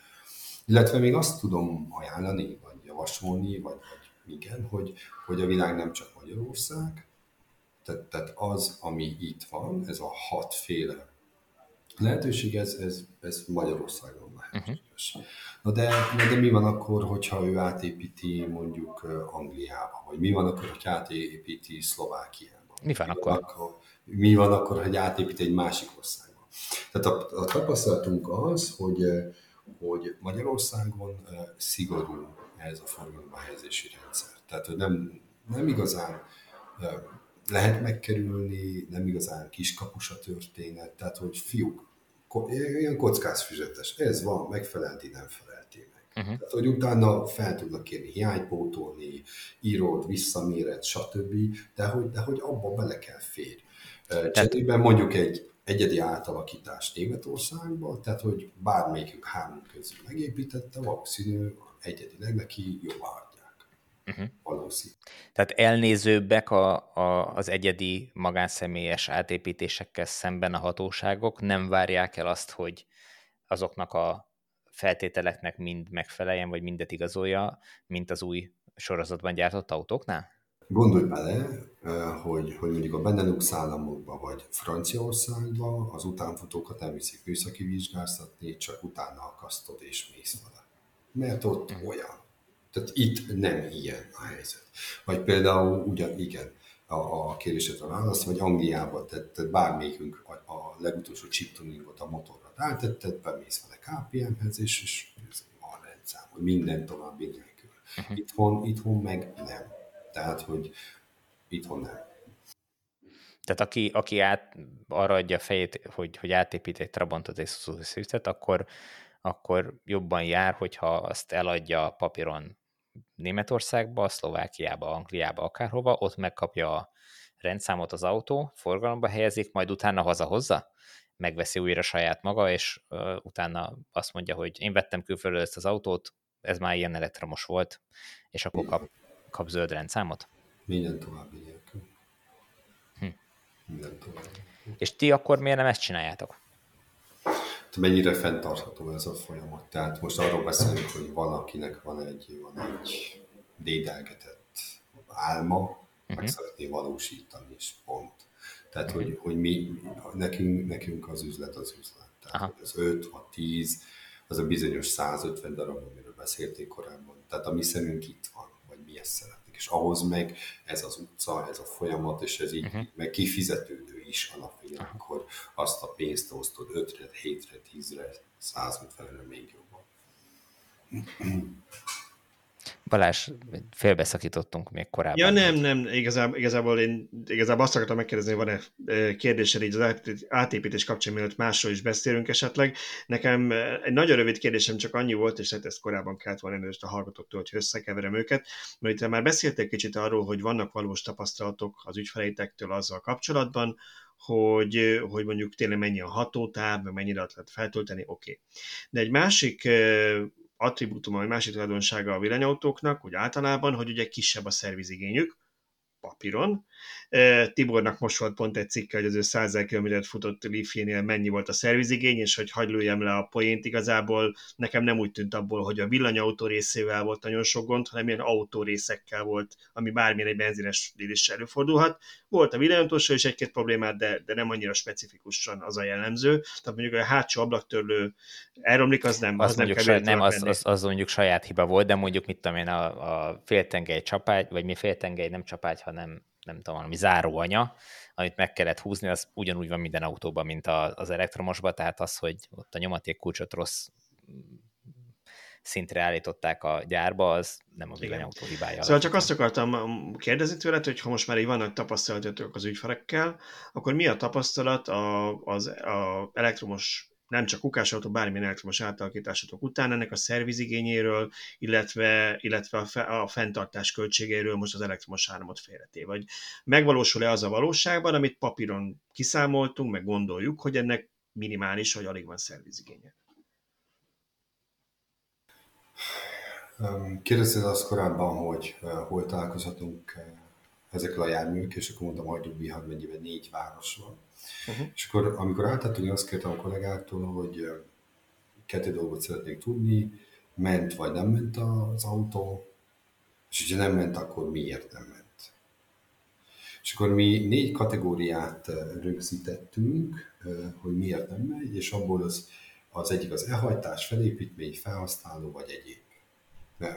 Illetve még azt tudom ajánlani, vagy javasolni, vagy, vagy igen, hogy, hogy a világ nem csak Magyarország, tehát, tehát az, ami itt van, ez a hatféle lehetőség, ez, ez, ez Magyarországon lehetséges. Uh-huh. Na de, na de mi van akkor, hogyha ő átépíti mondjuk Angliába, vagy mi van akkor, hogyha átépíti Szlovákiába? Mi van, mi akkor? van akkor? Mi van akkor, hogy átépít egy másik országba? Tehát a, a tapasztalatunk az, hogy, hogy Magyarországon szigorú ez a forgalomba helyezési rendszer. Tehát, hogy nem, nem igazán lehet megkerülni, nem igazán kiskapus a történet, tehát, hogy fiúk, ilyen kockázfüzetes, ez van, megfelelti, nem felelti meg. Uh-huh. Tehát, hogy utána fel tudnak kérni hiánypótolni, írod, visszaméret, stb., de hogy, de hogy abba bele kell férj. Cserében mondjuk egy egyedi átalakítás Németországban, tehát hogy bármelyikük három közül megépítette, valószínű egyedileg neki jobb adják. Uh-huh. Valószínű. Tehát elnézőbbek a, a, az egyedi magánszemélyes átépítésekkel szemben a hatóságok, nem várják el azt, hogy azoknak a feltételeknek mind megfeleljen, vagy mindet igazolja, mint az új sorozatban gyártott autóknál? Gondolj bele, hogy, hogy mondjuk a Benelux államokban vagy Franciaországban az utánfutókat nem viszik műszaki vizsgáztatni, csak utána akasztod és mész vele. Mert ott mm. olyan. Tehát itt nem ilyen a helyzet. Vagy például, ugyan igen, a, a kérdésedre válasz, vagy Angliában, tehát bármelyikünk a, a legutolsó chip tuningot a motorra rátetted, bemész vele KPM-hez, és, és a rendszám, hogy minden további nélkül. Uh-huh. Itthon, itthon meg nem. Tehát, hogy itthon nem. Tehát aki, aki át, arra adja a fejét, hogy, hogy átépít egy Trabantot és Suzuki Swiftet, akkor, akkor jobban jár, hogyha azt eladja papíron Németországba, Szlovákiába, Angliába, akárhova, ott megkapja a rendszámot az autó, forgalomba helyezik, majd utána hazahozza, megveszi újra saját maga, és uh, utána azt mondja, hogy én vettem külföldről ezt az autót, ez már ilyen elektromos volt, és akkor kap kap zöld rendszámot? Minden további nélkül. Hm. Minden további. És ti akkor miért nem ezt csináljátok? Mennyire fenntartható ez a folyamat? Tehát most arról beszélünk, hogy valakinek van egy, van egy dédelgetett álma, uh-huh. meg mhm. szeretné valósítani, és pont. Tehát, uh-huh. hogy, hogy mi, nekünk, nekünk az üzlet az üzlet. Tehát, Aha. hogy az 5, a 10, az a bizonyos 150 darab, amiről beszélték korábban. Tehát a mi szemünk itt van mi ezt szeretnék. És ahhoz meg ez az utca, ez a folyamat, és ez így uh-huh. meg kifizetődő is alapvetően, akkor azt a pénzt osztod 5-re, 7-re, 10-re, 150-re még jobban. Balázs, félbeszakítottunk még korábban. Ja nem, nem, igazából, igazából én igazából azt akartam megkérdezni, van-e kérdésed így az átépítés kapcsán, mielőtt másról is beszélünk esetleg. Nekem egy nagyon rövid kérdésem csak annyi volt, és hát ezt korábban kellett volna előtt a hallgatóktól, hogy összekeverem őket, mert itt már beszéltek kicsit arról, hogy vannak valós tapasztalatok az ügyfeleitektől azzal kapcsolatban, hogy, hogy mondjuk tényleg mennyi a hatótáv, mennyire lehet feltölteni, oké. Okay. De egy másik attribútum, vagy másik tulajdonsága a villanyautóknak, úgy általában, hogy ugye kisebb a szervizigényük, papíron. Tibornak most volt pont egy cikke, hogy az ő 100 km futott Leafjénél mennyi volt a szervizigény, és hogy hagyd lőjem le a poént igazából, nekem nem úgy tűnt abból, hogy a villanyautó részével volt nagyon sok gond, hanem ilyen autórészekkel volt, ami bármilyen egy benzines is előfordulhat. Volt a villanyautósra is egy-két problémát, de, de nem annyira specifikusan az a jellemző. Tehát mondjuk a hátsó ablaktörlő elromlik, az nem. Az, az nem, saj, nem az, az, az, mondjuk saját hiba volt, de mondjuk mit tudom én, a, a féltengely csapágy, vagy mi féltengely nem csapágy, hanem nem tudom, valami záróanya, amit meg kellett húzni, az ugyanúgy van minden autóban, mint az elektromosban, tehát az, hogy ott a nyomatékkulcsot rossz szintre állították a gyárba, az nem a villanyautó hibája. Szóval csak azt akartam kérdezni tőled, hogy ha most már így vannak tapasztalatok az ügyfelekkel, akkor mi a tapasztalat az, az a elektromos nem csak kukásautó, bármilyen elektromos átalakításatok után ennek a szervizigényéről, illetve, illetve a, fe, a fenntartás költségéről most az elektromos áramot félreté. Vagy megvalósul-e az a valóságban, amit papíron kiszámoltunk, meg gondoljuk, hogy ennek minimális, vagy alig van szervizigénye? Kérdezted azt korábban, hogy hol találkozhatunk ezekkel a járművek, és akkor mondtam, hogy Bihar megyében négy város van. Uh-huh. És akkor, amikor átálltunk, azt kértem a kollégáktól, hogy kettő dolgot szeretnék tudni, ment vagy nem ment az autó, és ha nem ment, akkor miért nem ment. És akkor mi négy kategóriát rögzítettünk, hogy miért nem megy, és abból az, az egyik az elhajtás, felépítmény, felhasználó vagy egyéb.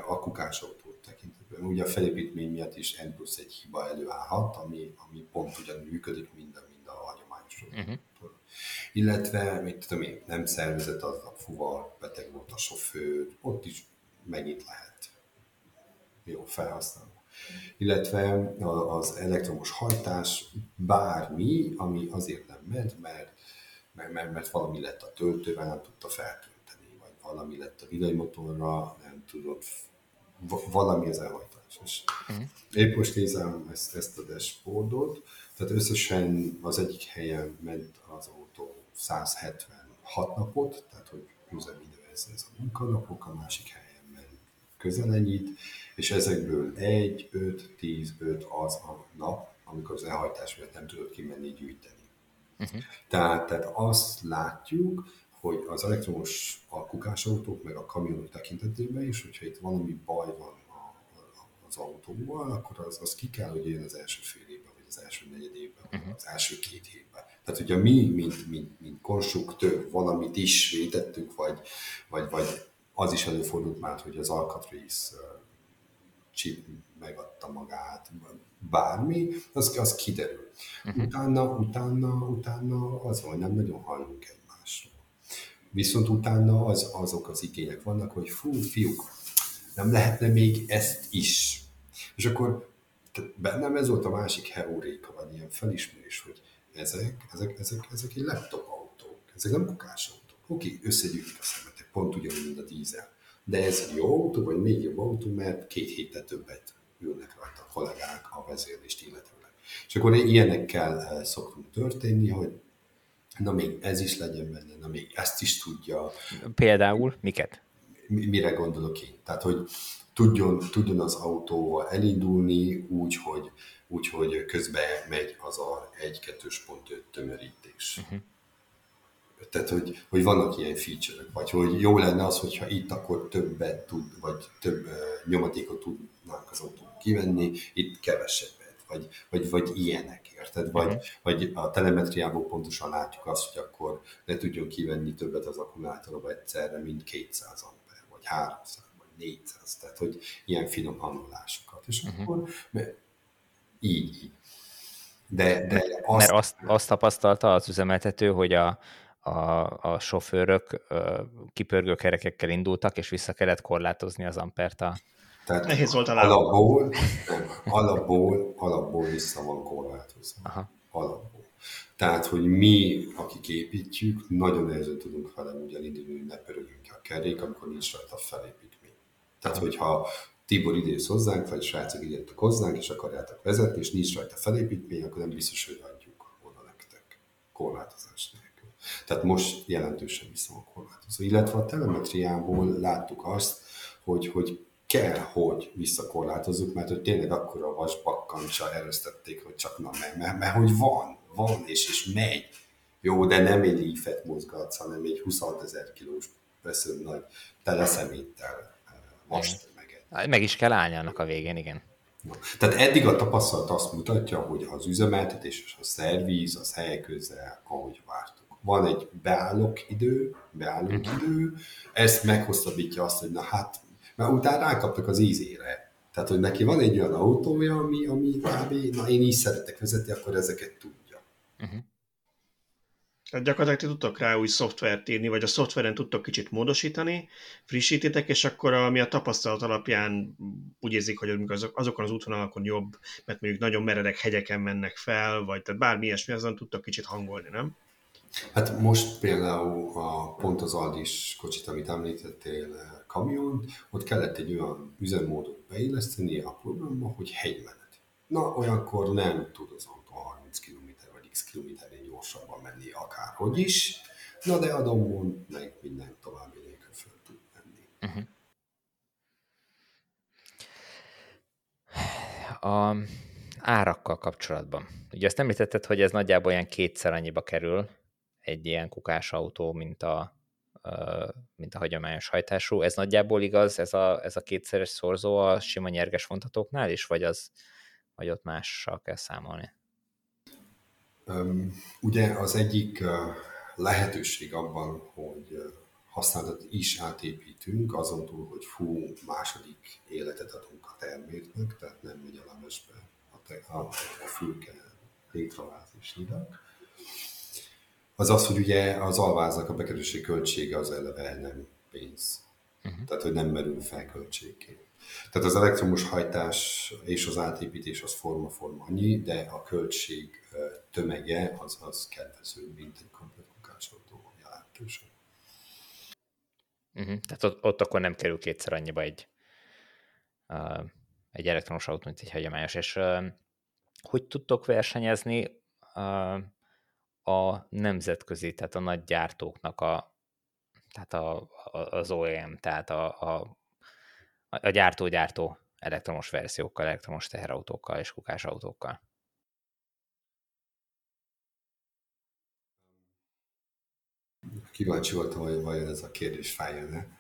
A kukásautó tekintetben. Ugye a felépítmény miatt is N plusz egy hiba előállhat, ami, ami pont ugyanúgy működik, mint uh-huh. Illetve, mit tudom én, nem szervezett az a fuvar, beteg volt a sofőr, ott is megint lehet. jó felhasználó. Illetve az elektromos hajtás bármi, ami azért nem ment, mert, mert, mert, mert valami lett a töltővel, nem tudta feltölteni, vagy valami lett a villanymotorra, nem tudott, valami az elhajtás. És uh-huh. épp most nézem ezt, ezt a dashboardot, tehát összesen az egyik helyen ment az autó 176 napot, tehát hogy üzemidő ez, ez a munkanapok, a másik helyen ment közel ennyit, és ezekből 1, 5, 10, 5 az a nap, amikor az elhajtás miatt nem tudott kimenni gyűjteni. Uh-huh. Tehát, tehát azt látjuk, hogy az elektromos alkukás autók, meg a kamionok tekintetében is, hogyha itt valami baj van az autóval, akkor az, az ki kell, hogy jön az első fél az első negyed évben, uh-huh. az első két évben. Tehát, hogyha mi, mint, mint, mint konstruktőr valamit is vétettünk, vagy, vagy, vagy az is előfordult már, hogy az alkatrész chip megadta magát, bármi, az, az kiderül. Uh-huh. Utána, utána, utána az van, nem nagyon hallunk egymásról. Viszont utána az, azok az igények vannak, hogy fú, fiúk, nem lehetne még ezt is. És akkor bennem ez volt a másik heuréka, vagy ilyen felismerés, hogy ezek, ezek, ezek, ezek egy laptop autók, ezek nem kukás autók. Oké, összegyűjtik a szemetek, pont ugyanúgy, mint a dízel. De ez egy jó autó, vagy még jobb autó, mert két héttel többet ülnek rajta a kollégák a vezérlést illetőleg. És akkor ilyenekkel eh, szoktunk történni, hogy na még ez is legyen benne, na még ezt is tudja. Például miket? Mire gondolok én? Tehát, hogy tudjon, tudjon az autóval elindulni úgy, hogy, úgy, hogy közben megy az a 1-2.5 tömörítés. Uh-huh tehát, hogy, hogy vannak ilyen feature vagy hogy jó lenne az, hogyha itt akkor többet tud, vagy több uh, nyomatékot tudnánk az autón kivenni, itt kevesebbet, vagy, vagy, vagy ilyenek, érted? Vagy, uh-huh. vagy a telemetriából pontosan látjuk azt, hogy akkor ne tudjon kivenni többet az akkumulátorba egyszerre, mint 200 amper, vagy 300, vagy 400, tehát hogy ilyen finom hangolásokat. És uh-huh. akkor így, így. De, de azt... Mert azt, azt tapasztalta az üzemeltető, hogy a, a, a sofőrök kipörgő kerekekkel indultak, és vissza kellett korlátozni az ampert a... Tehát Nehéz volt a alapból, nem, alapból, alapból vissza van korlátozva. Aha. Alapból. Tehát, hogy mi, akik építjük, nagyon nehezen tudunk vele úgy elindulni, hogy ne pörögjünk a kerék, amikor nincs rajta felépítmény. Tehát, hogyha Tibor idéz hozzánk, vagy srácok idéztek hozzánk, és akarjátok vezetni, és nincs rajta felépítmény, akkor nem biztos, hogy adjuk oda nektek korlátozás tehát most jelentősen vissza van korlátozva. Illetve a telemetriából láttuk azt, hogy, hogy kell, hogy visszakorlátozzuk, mert hogy tényleg akkor a vasbakkancsa erőztették, hogy csak na, mert, mert, mert, hogy van, van, és, és megy. Jó, de nem egy lífet mozgatsz, hanem egy 26 ezer kilós vesző nagy teleszeméttel most eh, meget. Meg is kell állni annak a végén, igen. Tehát eddig a tapasztalat azt mutatja, hogy az üzemeltetés és a szervíz az helyek közel, ahogy várt van egy beállók idő, beállók uh-huh. idő, ezt meghosszabbítja azt, hogy na hát, mert utána rákaptak az ízére. Tehát, hogy neki van egy olyan autója, ami, ami kb. na én így szeretek vezetni, akkor ezeket tudja. Uh-huh. Tehát gyakorlatilag ti tudtok rá új szoftvert írni, vagy a szoftveren tudtok kicsit módosítani, frissítitek, és akkor ami a tapasztalat alapján úgy érzik, hogy azok, azokon az útvonalakon jobb, mert mondjuk nagyon meredek hegyeken mennek fel, vagy tehát bármi ilyesmi, azon tudtok kicsit hangolni, nem? Hát most például a, pont az Aldis kocsit, amit említettél, eh, kamiont, ott kellett egy olyan üzemmódot beilleszteni a programba, hogy hegymenet. Na, olyankor nem tud az autó 30 km vagy x kilométernél gyorsabban menni akárhogy is, na de a dombon meg minden további nélkül föl tud menni. Uh-huh. A árakkal kapcsolatban. Ugye azt említetted, hogy ez nagyjából olyan kétszer annyiba kerül, egy ilyen kukás autó, mint a, mint a hagyományos hajtású. Ez nagyjából igaz, ez a, ez a kétszeres szorzó a sima nyerges vontatóknál is, vagy, az, vagy ott mással kell számolni? Ugye az egyik lehetőség abban, hogy használatot is átépítünk, azon túl, hogy fú, második életet adunk a terméknek, tehát nem megy a lemesbe a, te, a, a fülke és nyidak, az az, hogy ugye az alváznak a bekerülési költsége az eleve nem pénz. Uh-huh. Tehát, hogy nem merül fel költségként. Tehát az elektromos hajtás és az átépítés az forma-forma annyi, de a költség tömege az, az kedvező, mint egy komplet kukásautó jelentősen. Uh-huh. Tehát ott, ott akkor nem kerül kétszer annyiba egy, uh, egy elektromos autó, mint egy hagyományos. És uh, hogy tudtok versenyezni uh, a nemzetközi, tehát a nagy gyártóknak a, tehát a, a, az OEM, tehát a, a, a gyártó-gyártó elektromos verziókkal, elektromos teherautókkal és kukásautókkal? Kíváncsi voltam, hogy vajon ez a kérdés fájjon-e.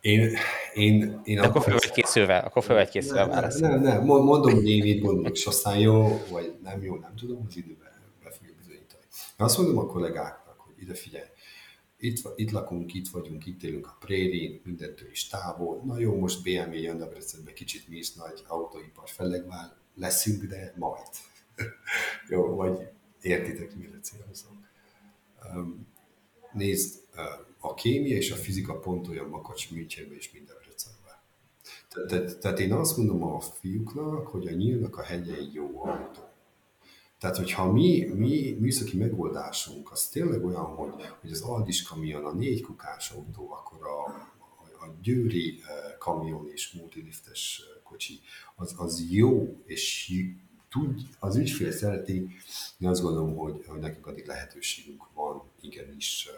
Én, én, én De akkor fel vagy készülve, akkor fel vagy készülve nem, nem, nem, nem, mondom, hogy én így gondolok, és aztán jó, vagy nem jó, nem tudom, az időben be fogja bizonyítani. Azt mondom a kollégáknak, hogy ide figyelj, itt, itt lakunk, itt vagyunk, itt élünk a prérin, mindentől is távol. Na jó, most BMW jön a kicsit mi is nagy autóipar fellegvál leszünk, de majd. jó, vagy értitek, mire célozom. Um, nézd, a kémia és a fizika pont olyan makacs Münchenben és minden Debrecenben. Tehát, tehát én azt mondom a fiúknak, hogy a nyílnak a hegye egy jó autó. Tehát, hogyha mi, mi műszaki megoldásunk az tényleg olyan, hogy, hogy az Aldis kamion, a négy kukás autó, akkor a, a, a győri kamion és multiliftes kocsi, az, az jó, és tud, az ügyfél szereti, én azt gondolom, hogy, hogy nekünk addig lehetőségünk van igenis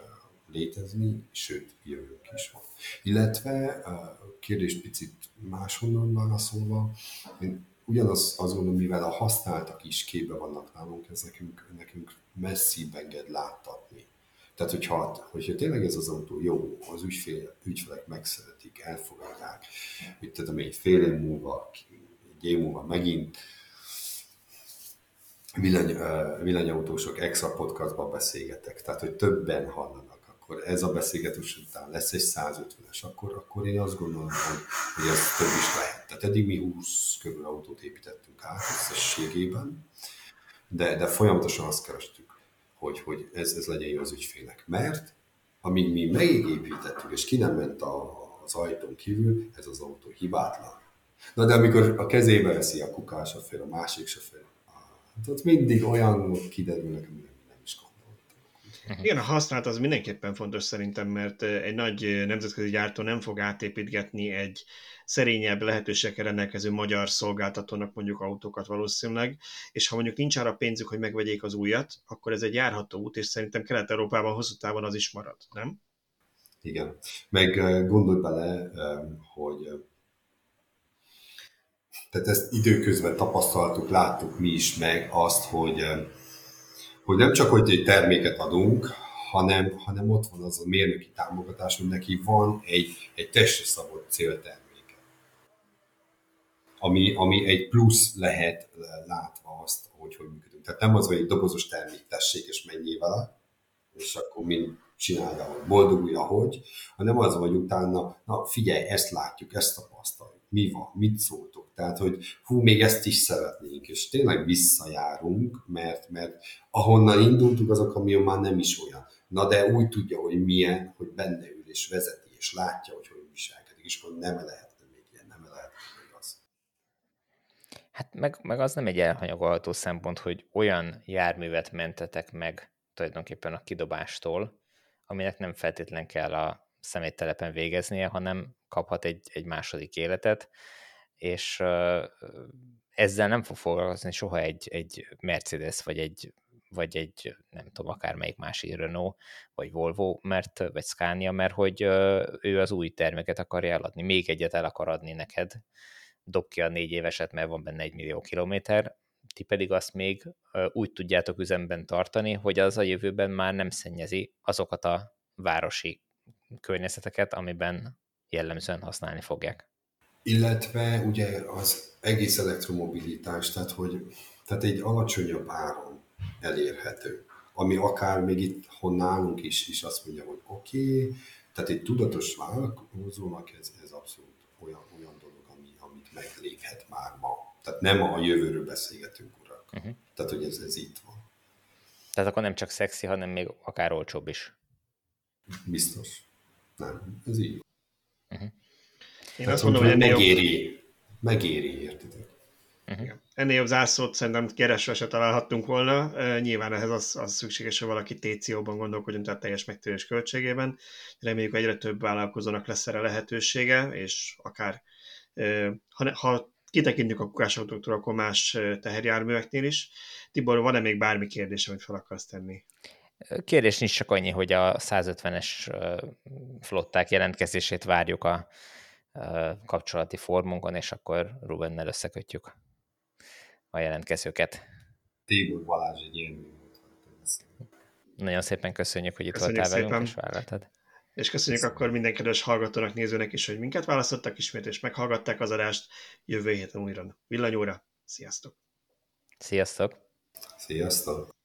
létezni, sőt, jövők is van. Illetve kérdés picit máshonnan válaszolva, én ugyanaz azt gondolom, mivel a használtak is képbe vannak nálunk, ez nekünk, nekünk messzibb enged láttatni. Tehát, hogyha, hogyha tényleg ez az autó jó, az ügyfél, ügyfelek megszeretik, elfogadják, mit tudom egy fél év múlva, egy év múlva megint villany, villanyautósok extra podcastban beszélgetek, tehát, hogy többen hallanak akkor ez a beszélgetés után lesz egy 150-es, akkor, akkor én azt gondolom, hogy, hogy ez több is lehet. Tehát eddig mi 20 körül autót építettünk át összességében, de, de folyamatosan azt kerestük, hogy, hogy ez, ez legyen jó az ügyfélnek. Mert amíg mi megépítettük, és ki nem ment a, az ajtón kívül, ez az autó hibátlan. Na de amikor a kezébe veszi a kukás sofőr, a másik sofőr, hát ott mindig olyan kiderülnek, amire. Igen, a használat az mindenképpen fontos szerintem, mert egy nagy nemzetközi gyártó nem fog átépítgetni egy szerényebb lehetőségekkel rendelkező magyar szolgáltatónak mondjuk autókat valószínűleg, és ha mondjuk nincs arra pénzük, hogy megvegyék az újat, akkor ez egy járható út, és szerintem Kelet-Európában hosszú távon az is marad, nem? Igen. Meg gondolj bele, hogy tehát ezt időközben tapasztaltuk, láttuk mi is meg azt, hogy hogy nem csak, hogy egy terméket adunk, hanem, hanem ott van az a mérnöki támogatás, hogy neki van egy, egy testre szabott célterméke. Ami, ami egy plusz lehet látva azt, hogy hogy működünk. Tehát nem az, hogy egy dobozos termék tessék és menjél vele, és akkor mind csinálja, boldogulj, ahogy, hanem az, hogy utána, na figyelj, ezt látjuk, ezt tapasztaljuk mi van, mit szóltok. Tehát, hogy hú, még ezt is szeretnénk, és tényleg visszajárunk, mert, mert ahonnan indultuk, az a kamion már nem is olyan. Na de úgy tudja, hogy milyen, hogy benne ül és vezeti, és látja, hogy hogy viselkedik, és hogy nem lehetne még ilyen, nem lehetne még az. Hát meg, meg az nem egy elhanyagolható szempont, hogy olyan járművet mentetek meg tulajdonképpen a kidobástól, aminek nem feltétlen kell a szeméttelepen végeznie, hanem kaphat egy, egy második életet, és ezzel nem fog foglalkozni soha egy, egy Mercedes, vagy egy, vagy egy, nem tudom, akármelyik másik Renault, vagy Volvo, mert, vagy Scania, mert hogy ő az új terméket akarja eladni, még egyet el akar adni neked, dob ki a négy éveset, mert van benne egy millió kilométer, ti pedig azt még úgy tudjátok üzemben tartani, hogy az a jövőben már nem szennyezi azokat a városi környezeteket, amiben jellemzően használni fogják. Illetve ugye az egész elektromobilitás, tehát hogy tehát egy alacsonyabb áron elérhető, ami akár még itt nálunk is, is azt mondja, hogy oké, okay, tehát egy tudatos vállalkozónak ez, ez abszolút olyan, olyan dolog, ami, amit megléphet már ma. Tehát nem a jövőről beszélgetünk, urak. Uh-huh. Tehát, hogy ez, ez itt van. Tehát akkor nem csak szexi, hanem még akár olcsóbb is. Biztos. Nem, ez így. Uh-huh. Én azt mondom, hogy megéri, jobb... megéri, értitek? Uh-huh. Ennél jobb zászlót szerintem keresve se találhattunk volna. Nyilván ehhez az, az szükséges, hogy valaki TCO-ban gondolkodjon, tehát teljes megtérés költségében. Reméljük, hogy egyre több vállalkozónak lesz erre lehetősége, és akár ha, ha kitekintjük a kukásautóktól, akkor más teherjárműveknél is. Tibor, van-e még bármi kérdés, amit fel akarsz tenni? Kérdés nincs csak annyi, hogy a 150-es flották jelentkezését várjuk a kapcsolati formunkon, és akkor Rubennel összekötjük a jelentkezőket. Tibor Balázs egy ilyen Nagyon szépen köszönjük, hogy itt köszönjük voltál szépen. velünk, és vállaltad. És köszönjük Köszönöm. akkor minden kedves hallgatónak, nézőnek is, hogy minket választottak ismét, és meghallgatták az adást. Jövő héten újra villanyóra. Sziasztok! Sziasztok! Sziasztok!